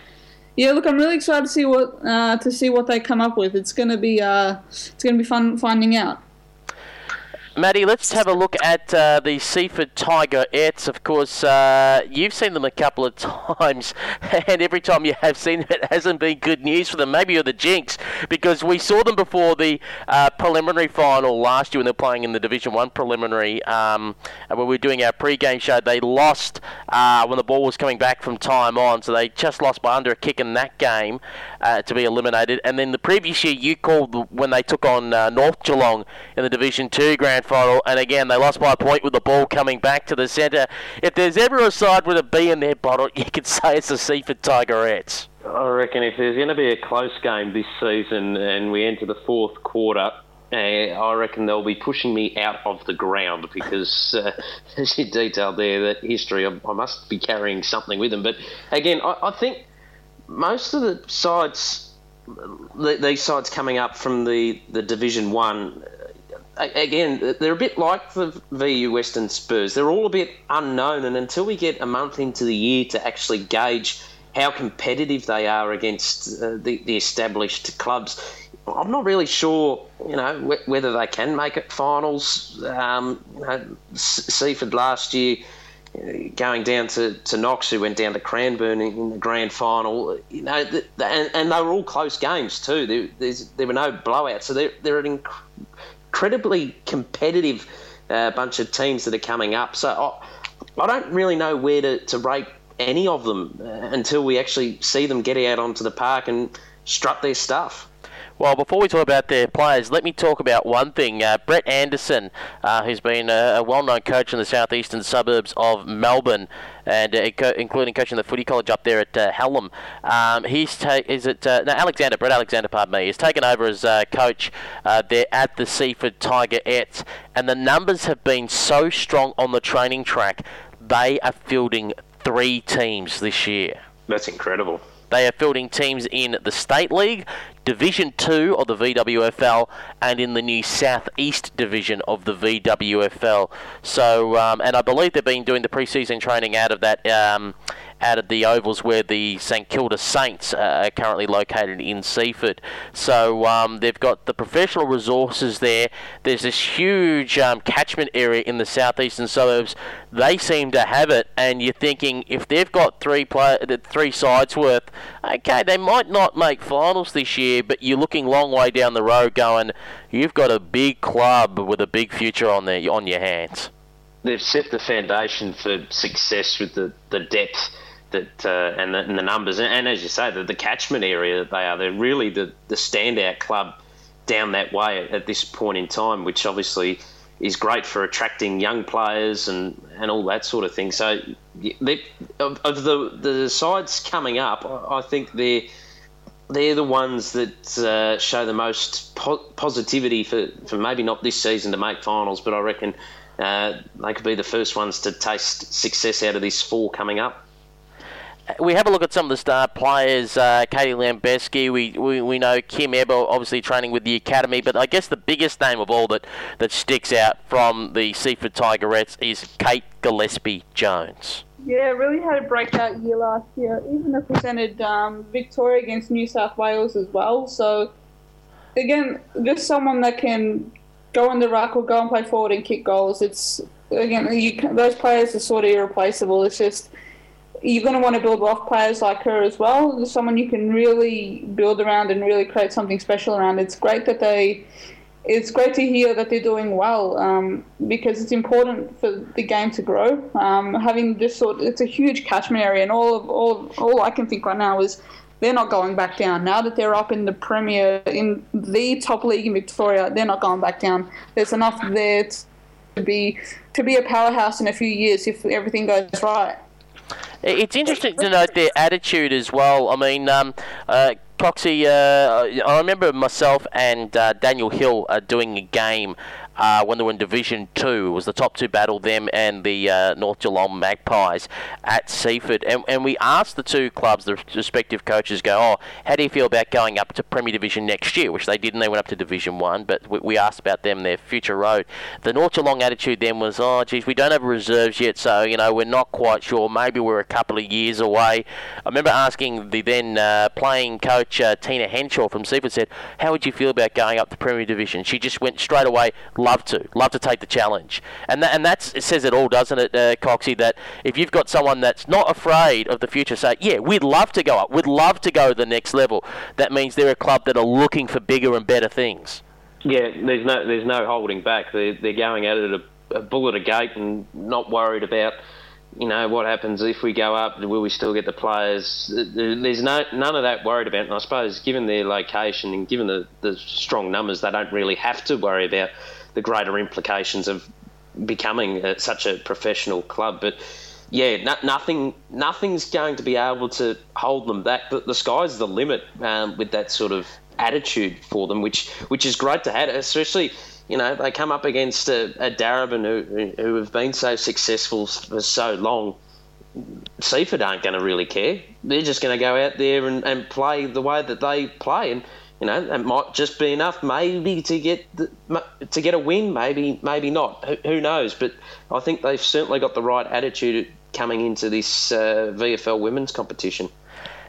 Yeah, look, I'm really excited to see what uh, to see what they come up with. It's gonna be uh, it's gonna be fun finding out. Maddie, let's have a look at uh, the Seaford Tigerettes. Of course, uh, you've seen them a couple of [laughs] times, and every time you have seen them, it hasn't been good news for them. Maybe you're the jinx, because we saw them before the uh, preliminary final last year when they were playing in the Division 1 preliminary. Um, and when we were doing our pre-game show, they lost uh, when the ball was coming back from time on, so they just lost by under a kick in that game uh, to be eliminated. And then the previous year, you called when they took on uh, North Geelong in the Division 2 grand final, and again they lost by a point with the ball coming back to the centre. If there's ever a side with a B in their bottle, [laughs] you could say it's the Seaford Tigerettes. I reckon if there's going to be a close game this season and we enter the fourth quarter, uh, I reckon they'll be pushing me out of the ground because, uh, [laughs] as you detailed there, that history, I, I, must be carrying something with them. But again, I, I think most of the sides, the, these sides coming up from the, the Division One, again, they're a bit like the VU Western Spurs. They're all a bit unknown, and until we get a month into the year to actually gauge how competitive they are against uh, the, the established clubs, I'm not really sure, you know, whether they can make it finals. Um, you know, Seaford last year, going down to, to Knox, who went down to Cranbourne in, the grand final, you know, the, the, and, and they were all close games too. There, there were no blowouts, so they're, they're an inc- incredibly competitive uh, bunch of teams that are coming up. So I, I don't really know where to, to rate any of them uh, until we actually see them get out onto the park and strut their stuff. Well, before we talk about their players, let me talk about one thing. Uh, Brett Anderson, uh, who's been a, a, well-known coach in the southeastern suburbs of Melbourne, and uh, co- including coaching the footy college up there at uh, Hallam. Um, he's ta- is it uh, no Alexander Brett Alexander, pardon me, he's taken over as uh, coach there at the Seaford Tiger Tigerettes, and the numbers have been so strong on the training track. They are fielding three teams this year. That's incredible. They are fielding teams in the State League, Division 2 of the VWFL, and in the new Southeast Division of the VWFL. So, um, and I believe they've been doing the preseason training out of that. Um, out of the ovals where the St Kilda Saints uh, are currently located in Seaford. So um, they've got the professional resources there. There's this huge um, catchment area in the southeastern suburbs. They seem to have it, and you're thinking if they've got three play- three sides worth, okay, they might not make finals this year, but you're looking long way down the road, going, you've got a big club with a big future on there on your hands they've set the foundation for success with the, the depth that uh, and, the, and, the, numbers, and, and, as you say, the, the catchment area that they are, they're really the, the standout club down that way at, at, this point in time, which obviously is great for attracting young players and, and all that sort of thing. So, they, of, of, the the sides coming up, I think they're they're the ones that uh, show the most po- positivity for, for maybe not this season to make finals, but I reckon uh, they could be the first ones to taste success out of this four coming up. We have a look at some of the star players. Uh, Katie Lambeski, we, we, we know Kim Ebel, obviously training with the academy, but I guess the biggest name of all that, that sticks out from the Seaford Tigerettes is Kate Gillespie Jones. Yeah, really had a breakout year last year. Even represented um, Victoria against New South Wales as well. So, again, just someone that can go in the ruck or go and play forward and kick goals. It's again, you, those players are sort of irreplaceable. It's just you're going to want to build off players like her as well. There's Someone you can really build around and really create something special around. It's great that they. It's great to hear that they're doing well um, because it's important for the game to grow. Um, having this sort, it's a huge catchment area, and all of, all all I can think right now is they're not going back down. Now that they're up in the Premier, in the top league in Victoria, they're not going back down. There's enough there to be to be a powerhouse in a few years if everything goes right. It's interesting to note their attitude as well. I mean, um, uh, Coxie, uh, I remember myself and uh, Daniel Hill uh, doing a game uh, when they were in Division Two. It was the top two battle, them and the uh, North Geelong Magpies at Seaford. And, and we asked the two clubs, the respective coaches, go, oh, how do you feel about going up to Premier Division next year? Which they didn't. They went up to Division One, but we, we asked about them, their future road. The North Geelong attitude then was, oh, geez, we don't have reserves yet, so you know we're not quite sure. Maybe we're a couple of years away. I remember asking the then uh, playing coach uh, Tina Henshaw from Seaford said, how would you feel about going up to Premier Division? She just went straight away love to, love to take the challenge, and that, and that's it says it all, doesn't it, uh, Coxie? That if you've got someone that's not afraid of the future, say, yeah, we'd love to go up, we'd love to go to the next level. That means they're a club that are looking for bigger and better things. Yeah, there's no there's no holding back. They're they're going at it a, a bull at a gate and not worried about you know, what happens if we go up? Will we still get the players? There's no none of that worried about. And I suppose, given their location and given the, the strong numbers, they don't really have to worry about the greater implications of becoming a, such a professional club. But yeah, no, nothing nothing's going to be able to hold them back. The, the sky's the limit um, with that sort of attitude for them, which which is great to have, especially you know, they come up against a, a Darebin who, who have been so successful for so long. Seaford aren't going to really care. They're just going to go out there and, and play the way that they play, and you know that might just be enough, maybe to get the, to get a win, maybe maybe not. Who, who, knows? But I think they've certainly got the right attitude coming into this uh, VFL women's competition.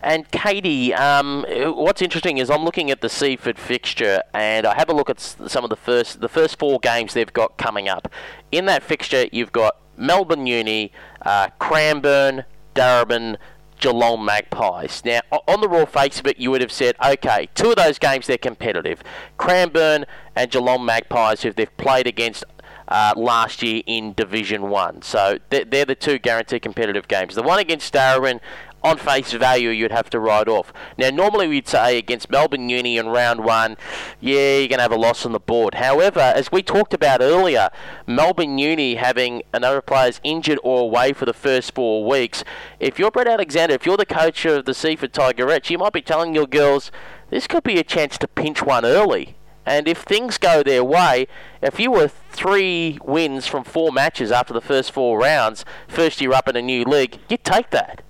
And Katie, um, what's interesting is I'm looking at the Seaford fixture, and I have a look at some of the first the first four games they've got coming up. In that fixture, you've got Melbourne Uni, uh, Cranbourne, Darebin, Geelong Magpies. Now, on the raw face of it, you would have said, okay, two of those games they're competitive. Cranbourne and Geelong Magpies, who they've played against uh, last year in Division 1. So they're, the two guaranteed competitive games. The one against Darebin on face value you'd have to write off. Now, normally we'd say against Melbourne Uni in round one, yeah, you're going to have a loss on the board. However, as we talked about earlier, Melbourne Uni having a number of players injured or away for the first four weeks, if you're Brett Alexander, if you're the coach of the Seaford Tigerettes, you might be telling your girls, this could be a chance to pinch one early. And if things go their way, if you were three wins from four matches after the first four rounds, first year up in a new league, you'd take that.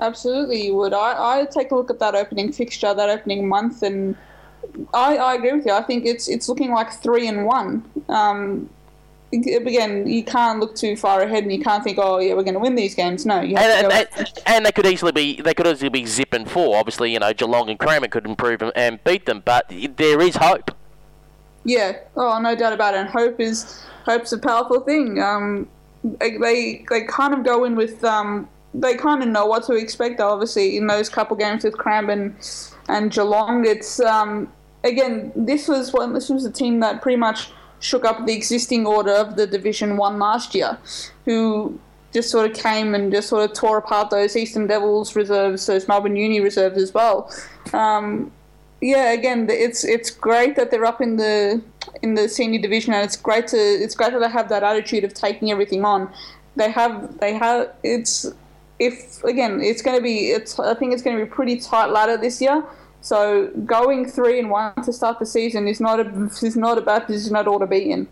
Absolutely, you would. I I take a look at that opening fixture, that opening month, and I, I agree with you. I think it's it's looking like three and one. Um, again, you can't look too far ahead, and you can't think, oh yeah, we're going to win these games. No, you have and, to and, and, they could easily be they could easily be zip and four. Obviously, you know Geelong and Cranbourne could improve and beat them, but there is hope. Yeah, oh no doubt about it. And hope is hope's a powerful thing. Um, they they kind of go in with um, they kind of know what to expect. Obviously, in those couple games with Cranbourne and Geelong, it's um, again this was one. This was a team that pretty much shook up the existing order of the Division One last year, who just sort of came and just sort of tore apart those Eastern Devils reserves, those Melbourne Uni reserves as well. Um, yeah, again, it's it's great that they're up in the in the senior division, and it's great to it's great that they have that attitude of taking everything on. They have they have it's if again, it's going to be, it's, I think it's going to be pretty tight ladder this year. So going three and one to start the season is not a is not a bad position at all to be in.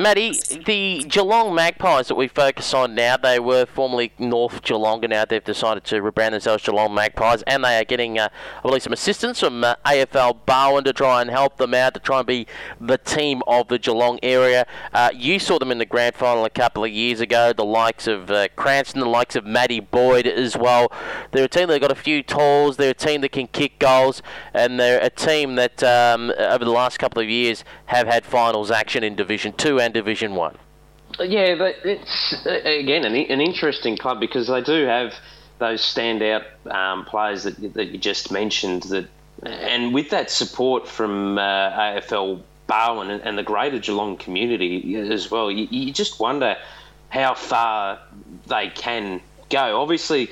Maddie, the Geelong Magpies that we focus on now, they were formerly North Geelong, and now they've decided to rebrand themselves Geelong Magpies, and they are getting, uh, I believe, some assistance from uh, AFL Barwon to try and help them out, to try and be the team of the Geelong area. Uh, you saw them in the grand final a couple of years ago, the likes of uh, Cranston, the likes of Maddie Boyd as well. They're a team that got a few tools, they're a team that can kick goals, and they're a team that, um, over the last couple of years, have had finals action in Division 2 and Division One. Yeah, but it's again an, an interesting club because they do have those standout um, players that that you just mentioned. That and with that support from uh, AFL Barwon and, and, the greater Geelong community as well, you, you just wonder how far they can go. Obviously,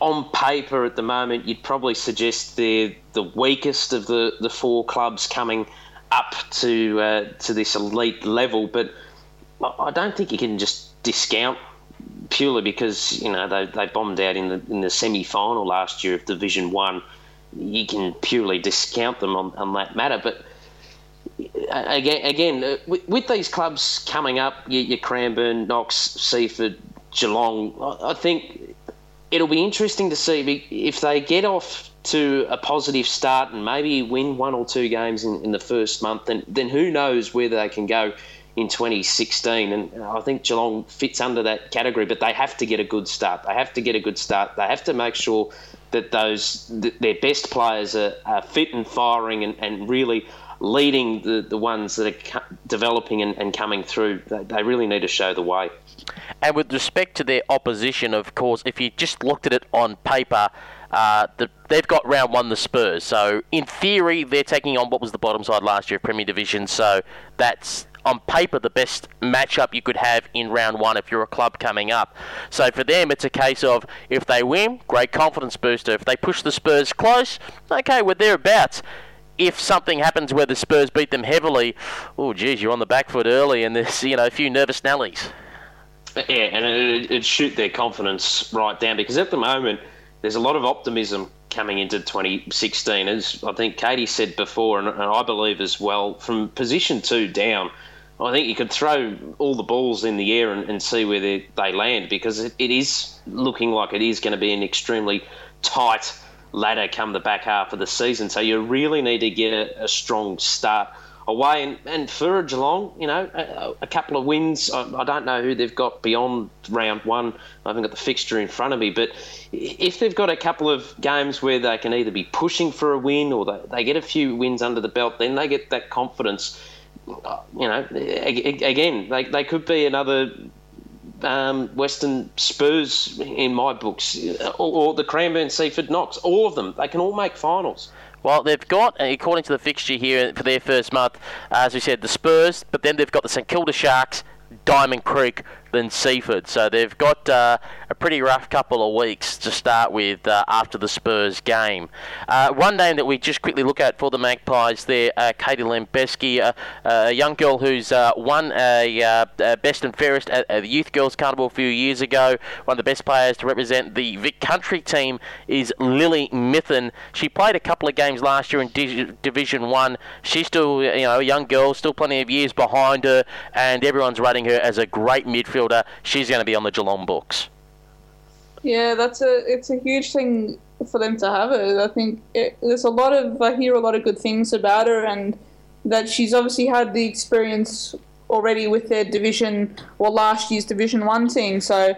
on paper at the moment, you'd probably suggest they're the weakest of the, the four clubs coming up to uh, to this elite level, but I don't think you can just discount purely because you know they, they bombed out in the in the semi final last year of Division One. You can purely discount them on, on that matter, but uh, again, again uh, with, with, these clubs coming up, your, your Cranbourne, Knox, Seaford, Geelong, I, I think it'll be interesting to see if they get off to a positive start and maybe win one or two games in, in the first month, then then who knows where they can go in 2016. And I think Geelong fits under that category, but they have to get a good start. They have to get a good start. They have to make sure that those their best players are, are fit and firing and, and really leading the, the ones that are developing and, and coming through. They, they really need to show the way. And with respect to their opposition, of course, if you just looked at it on paper, uh, the, they've got round one the Spurs. So in theory, they're taking on what was the bottom side last year of Premier Division. So that's on paper the best matchup you could have in round one if you're a club coming up. So for them, it's a case of if they win, great confidence booster. If they push the Spurs close, okay, we're thereabouts. If something happens where the Spurs beat them heavily, oh geez, you're on the back foot early, and there's you know a few nervous Nellies. Yeah, and it, it shoot their confidence right down because at the moment there's a lot of optimism coming into 2016. As I think Katie said before, and, and I believe as well, from position two down, I think you could throw all the balls in the air and, and see where they, they land because it, it is looking like it is going to be an extremely tight ladder come the back half of the season. So you really need to get a, a strong start away. And, and for Geelong, you know, a, a couple of wins. I, I, don't know who they've got beyond round one. I haven't got the fixture in front of me. But if they've got a couple of games where they can either be pushing for a win or they, they get a few wins under the belt, then they get that confidence. You know, again, they, they could be another um, Western Spurs in my books, or, or the Cranbourne Seaford Knox. All of them, they can all make finals. Well, they've got, uh, according to the fixture here for their first month, uh, as we said, the Spurs, but then they've got the St Kilda Sharks, Diamond Creek, than Seaford. So they've got uh, a pretty rough couple of weeks to start with uh, after the Spurs game. Uh, one name that we just quickly look at for the Magpies there, uh, Katie Lambeski, uh, a young girl who's uh, won a, Best and Fairest at, at, the Youth Girls Carnival a few years ago. One of the best players to represent the Vic Country team is Lily Mithen. She played a couple of games last year in Di- Division 1. She's still you know, a young girl, still plenty of years behind her, and everyone's rating her as a great midfielder midfielder. She's going to be on the Geelong books. Yeah, that's a it's a huge thing for them to have her. I think it, there's a lot of I hear a lot of good things about her, and that she's obviously had the experience already with their division or last year's Division One team. So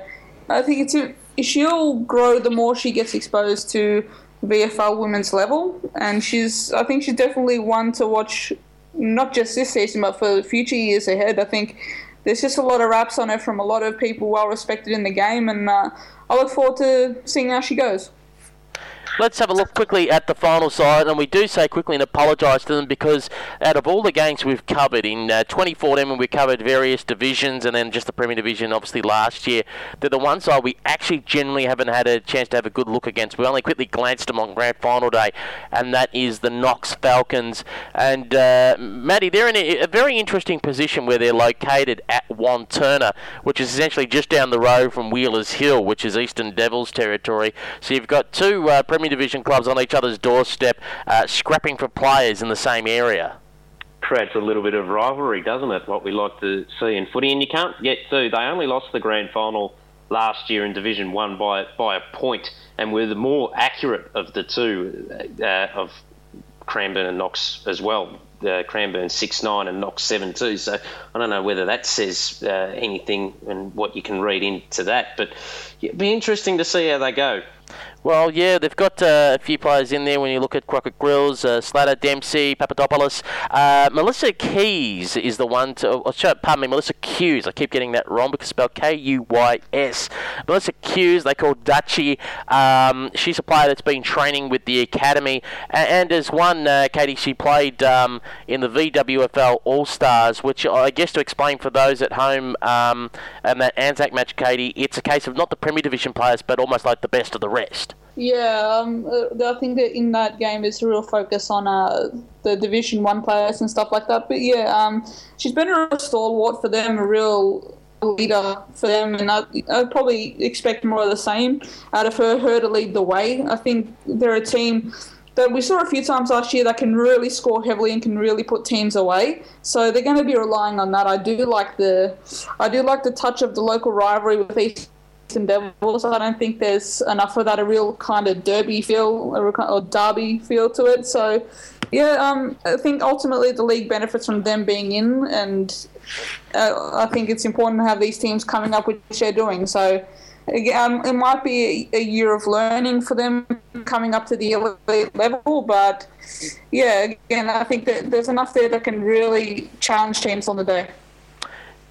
I think it's a, she'll grow the more she gets exposed to VFL women's level, and she's I think she's definitely one to watch, not just this season but for future years ahead. I think there's just a lot of raps on her from a lot of people well respected in the game, and uh, I look forward to seeing how she goes. Let's have a look quickly at the final side, and we do say quickly and apologise to them because out of all the games we've covered in uh, 2014, when we covered various divisions and then just the Premier Division, obviously last year, they're the one side we actually generally haven't had a chance to have a good look against. We only quickly glanced them on Grand Final day, and that is the Knox Falcons. And uh, Maddie, they're in a, a, very interesting position where they're located at Wantirna, which is essentially just down the road from Wheelers Hill, which is Eastern Devils territory. So you've got two uh, Premier Division clubs on each other's doorstep, uh, scrapping for players in the same area. creates a little bit of rivalry, doesn't it? What we like to see in footy, and you can't get to. They only lost the grand final last year in Division One by by a point, and were the more accurate of the two uh, of Cranbourne and Knox as well. Uh, Cranbourne six nine and Knox seven two. So I don't know whether that says uh, anything and what you can read into that, but it'd be interesting to see how they go. Well, yeah, they've got uh, a few players in there when you look at Crockett Grills, uh, Slater, Dempsey, Papadopoulos. Uh, Melissa Keys is the one to. Oh, pardon me, Melissa Kuys. I keep getting that wrong because it's spelled K U Y S. Melissa Kuys, they call Dutchy. Um, she's a player that's been training with the academy. And, and as one, uh, Katie, she played um, in the VWFL All Stars, which I guess to explain for those at home um, and that Anzac match, Katie, it's a case of not the Premier Division players, but almost like the best of the rest. Yeah, um, uh, I think that in that game is a real focus on uh, the Division One players and stuff like that. But yeah, um, she's been a real stalwart for them, a real leader for them, and I, I'd probably expect more of the same out of her, her to lead the way. I think they're a team that we saw a few times last year that can really score heavily and can really put teams away. So they're going to be relying on that. I do like the, I do like the touch of the local rivalry with East and Devils. I don't think there's enough of that a real kind of derby feel or derby feel to it. So, yeah, um, I think ultimately the league benefits from them being in, and uh, I think it's important to have these teams coming up, which they're doing. So. Um, it might be a, a, year of learning for them coming up to the elite level, but yeah, again, I think that there's enough there that can really challenge teams on the day.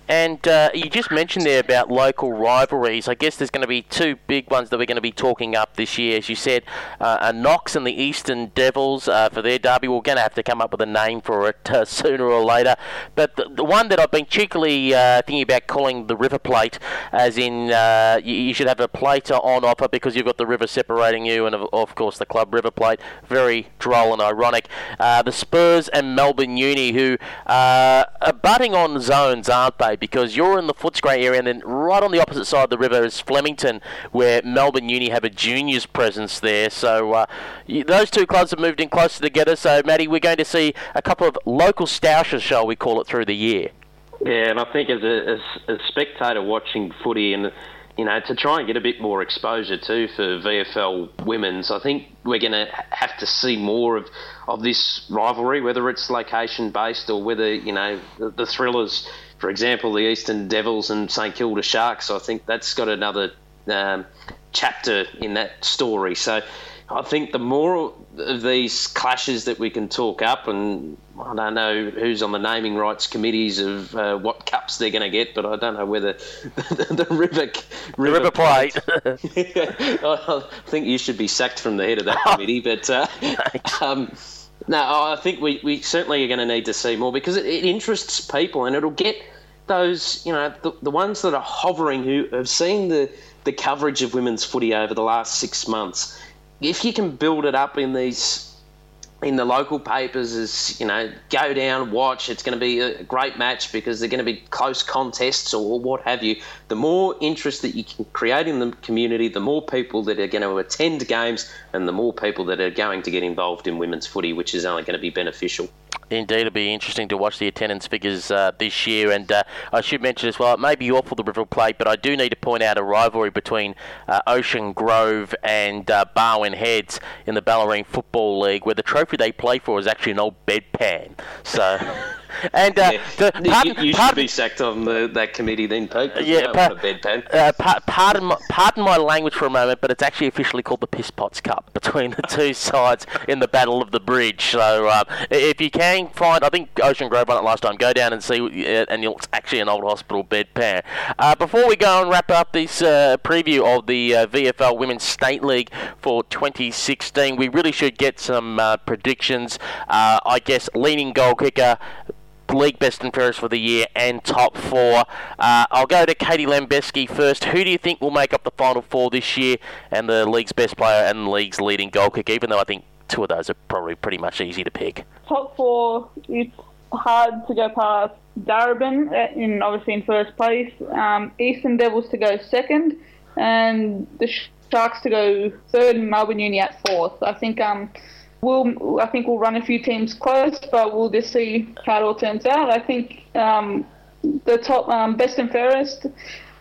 And uh, you just mentioned there about local rivalries. I guess there's going to be two big ones that we're going to be talking up this year. As you said, uh, Knox and the Eastern Devils uh, for their derby. We're going to have to come up with a name for it uh, [laughs] sooner or later. But the, the, one that I've been cheekily uh, thinking about calling the River Plate, as in uh, you, you, should have a plate on offer because you've got the river separating you, and of, of course the club River Plate. Very droll and ironic. the Spurs and Melbourne Uni, who are butting on zones, aren't they? Because you're in the Footscray area, and then right on the opposite side of the river is Flemington, where Melbourne Uni have a juniors presence there. So uh, those two clubs have moved in closer together. So, Maddie, we're going to see a couple of local stoushes, shall we call it, through the year. Yeah, and I think as a, as a spectator watching footy and you know, to try and get a bit more exposure too for VFL women's, I think we're going to have to see more of, of this rivalry, whether it's location based or whether, you know, the, the thrillers for example, the Eastern Devils and St Kilda Sharks. I think that's got another um, chapter in that story. So I think the more of these clashes that we can talk up, and I don't know who's on the naming rights committees of uh, what cups they're going to get, but I don't know whether [laughs] the, the river river, river plate. [laughs] I think you should be sacked from the head of that [laughs] committee, but. Uh, um, no, I think we, we certainly are going to need to see more because it, it interests people and it'll get those, you know, the, the ones that are hovering who have seen the, the coverage of women's footy over the last six months. If you can build it up in these in the local papers is you know go down watch. It's going to be a great match because they're going to be close contests or what have you. The more interest that you can create in the community the more people that are going to attend games and the more people that are going to get involved in women's footy which is only going to be beneficial Indeed, it'll be interesting to watch the attendance figures uh, this year. And uh, I should mention as well, it may be awful the River Plate, but I do need to point out a rivalry between uh, Ocean Grove and uh, Barwon Heads in the Bellarine Football League, where the trophy they play for is actually an old bedpan. So. [laughs] And uh, yeah. the, pardon, you, you should be sacked on the, that committee then, Pete. Yeah, pa- bedpan. Uh, pa- pardon, my, pardon my language for a moment, but it's actually officially called the Piss Pots Cup between the two [laughs] sides in the Battle of the Bridge. So uh, if you can find, I think Ocean Grove won it last time. Go down and see, uh, and it's actually an old hospital bedpan. Uh, before we go and wrap up this uh, preview of the uh, VFL Women's State League for 2016, we really should get some predictions. I guess leaning goal kicker league best and fairest for the year and top four. Uh, I'll go to Katie Lambeski first. Who do you think will make up the final four this year and the league's best player and the league's leading goal kick, even though I think two of those are probably pretty much easy to pick? Top four, it's hard to go past Darebin uh, in obviously in first place, um, Eastern Devils to go second, and the Sharks to go third, and Melbourne Uni at fourth. I think um, we'll I think we'll run a few teams close, but we'll just see how it all turns out. I think um, the top um, best and fairest.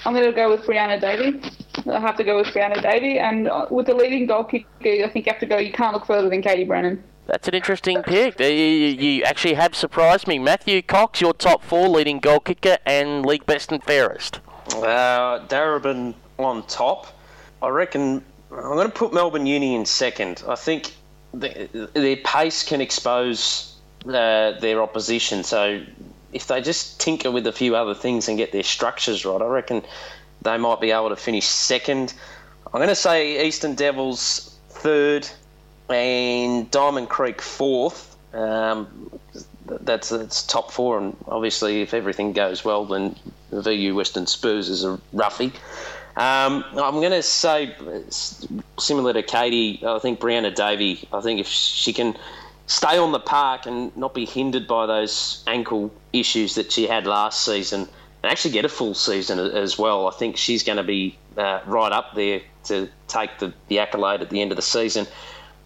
I'm going to go with Brianna Davey. I have to go with Brianna Davey, and uh, with the leading goal kicker, I think you have to go. You can't look further than Katie Brennan. That's an interesting pick. You, you actually have surprised me. Matthew Cox, your top four leading goal kicker and league best and fairest. Uh, Darebin on top. I reckon I'm going to put Melbourne Uni in second. I think the, their pace can expose uh, their opposition. So if they just tinker with a few other things and get their structures right, I reckon they might be able to finish second. I'm going to say Eastern Devils third and Diamond Creek fourth. Um, that's that's top four, and obviously, if everything goes well, then VU Western Spurs is a roughie. Um, I'm going to say, similar to Katie, I think Brianna Davey. I think if she can stay on the park and not be hindered by those ankle issues that she had last season, and actually get a full season as well, I think she's going to be uh, right up there to take the, the accolade at the end of the season.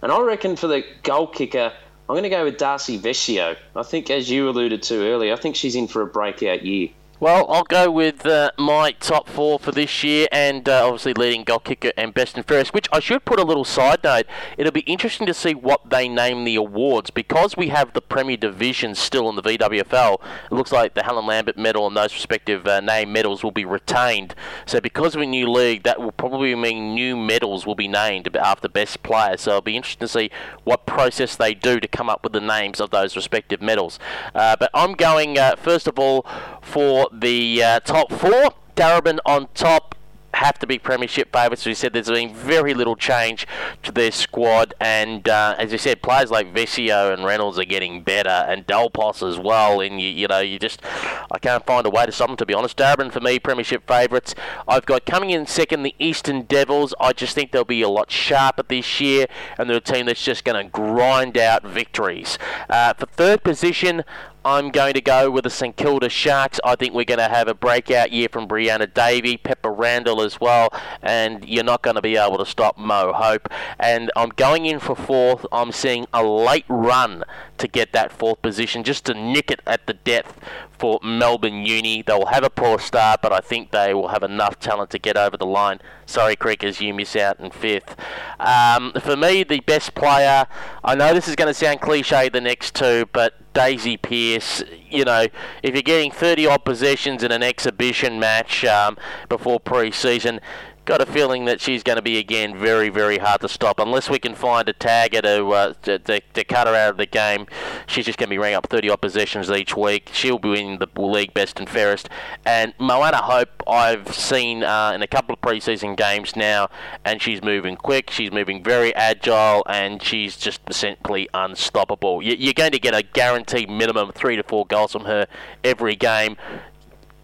And I reckon for the goal kicker, I'm going to go with Darcy Vescio. I think, as you alluded to earlier, I think she's in for a breakout year. Well, I'll go with uh, my top four for this year, and uh, obviously leading goal kicker and best and fairest. Which I should put a little side note. It'll be interesting to see what they name the awards because we have the Premier Division still in the VWFL. It looks like the Helen Lambert Medal and those respective uh, name medals will be retained. So because of a new league, that will probably mean new medals will be named after best players. So it'll be interesting to see what process they do to come up with the names of those respective medals. Uh, but I'm going uh, first of all for the uh, top four. Darebin on top, have to be premiership favourites. We said there's been very little change to their squad, and uh, as you said, players like Vescio and Reynolds are getting better, and Dolpos as well. And you, you know, you just I can't find a way to stop them. To be honest, Darebin for me, premiership favourites. I've got coming in second the Eastern Devils. I just think they'll be a lot sharper this year, and they're a team that's just going to grind out victories. Uh, for third position, I'm going to go with the St Kilda Sharks. I think we're going to have a breakout year from Brianna Davey, Pepper Randall as well, and you're not going to be able to stop Mo Hope. And I'm going in for fourth. I'm seeing a late run to get that fourth position, just to nick it at the depth for Melbourne Uni. They'll have a poor start, but I think they will have enough talent to get over the line. Sorry, Creekers, you miss out in fifth. Um, for me, the best player, I know this is going to sound cliche, the next two, but Daisy Pearce, you know, if you're getting 30 odd possessions in an exhibition match um, before pre season, got a feeling that she's going to be again very, very hard to stop unless we can find a tagger to, uh, to, to, to, cut her out of the game. She's just going to be ringing up 30 oppositions each week. She'll be in the league best and fairest. And Moana Hope, I've seen uh, in a couple of preseason games now, and she's moving quick. She's moving very agile, and she's just simply unstoppable. You're going to get a guaranteed minimum three to four goals from her every game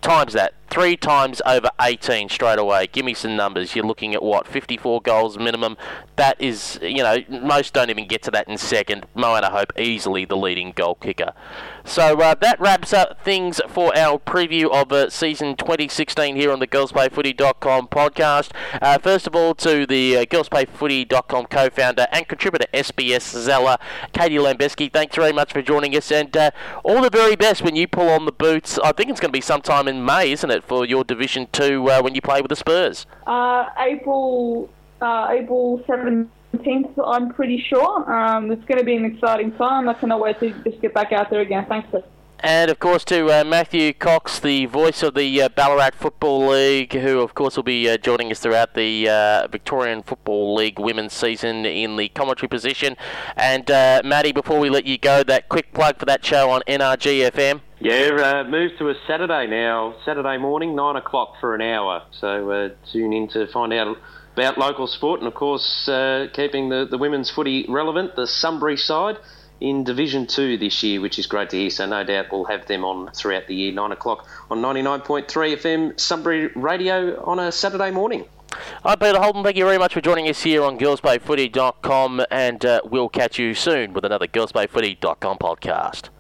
times that three times over 18 straight away. Give me some numbers. You're looking at what 54 goals minimum. That is, you know, most don't even get to that in second. Moana Hope easily the leading goal kicker. So uh, that wraps up things for our preview of uh, season 2016 here on the GirlsPlayFooty.com podcast. Uh, first of all, to the uh, GirlsPlayFooty.com co-founder and contributor SBS Zela, Katie Lambeski. Thanks very much for joining us, and uh, all the very best when you pull on the boots. I think it's going to be sometime in May, isn't it, for your Division Two uh, when you play with the Spurs? Uh, April, April 7th 17th, I'm pretty sure. Um, it's going to be an exciting time. I cannot wait to just get back out there again. Thanks. And of course to uh, Matthew Cox, the voice of the uh, Ballarat Football League, who of course will be uh, joining us throughout the uh, Victorian Football League women's season in the commentary position. And uh, Matty, before we let you go, that quick plug for that show on NRG FM. Yeah, uh, moved to a Saturday now, Saturday morning, nine o'clock for an hour. So tune in to find out about local sport and, of course, uh, keeping the, the women's footy relevant, the Sunbury side in Division 2 this year, which is great to hear. So, no doubt we'll have them on throughout the year, 9 o'clock on 99.3 FM Sunbury Radio on a Saturday morning. Right, Peter Holden, thank you very much for joining us here on girlsplayfooty.com, and uh, we'll catch you soon with another girlsplayfooty.com podcast.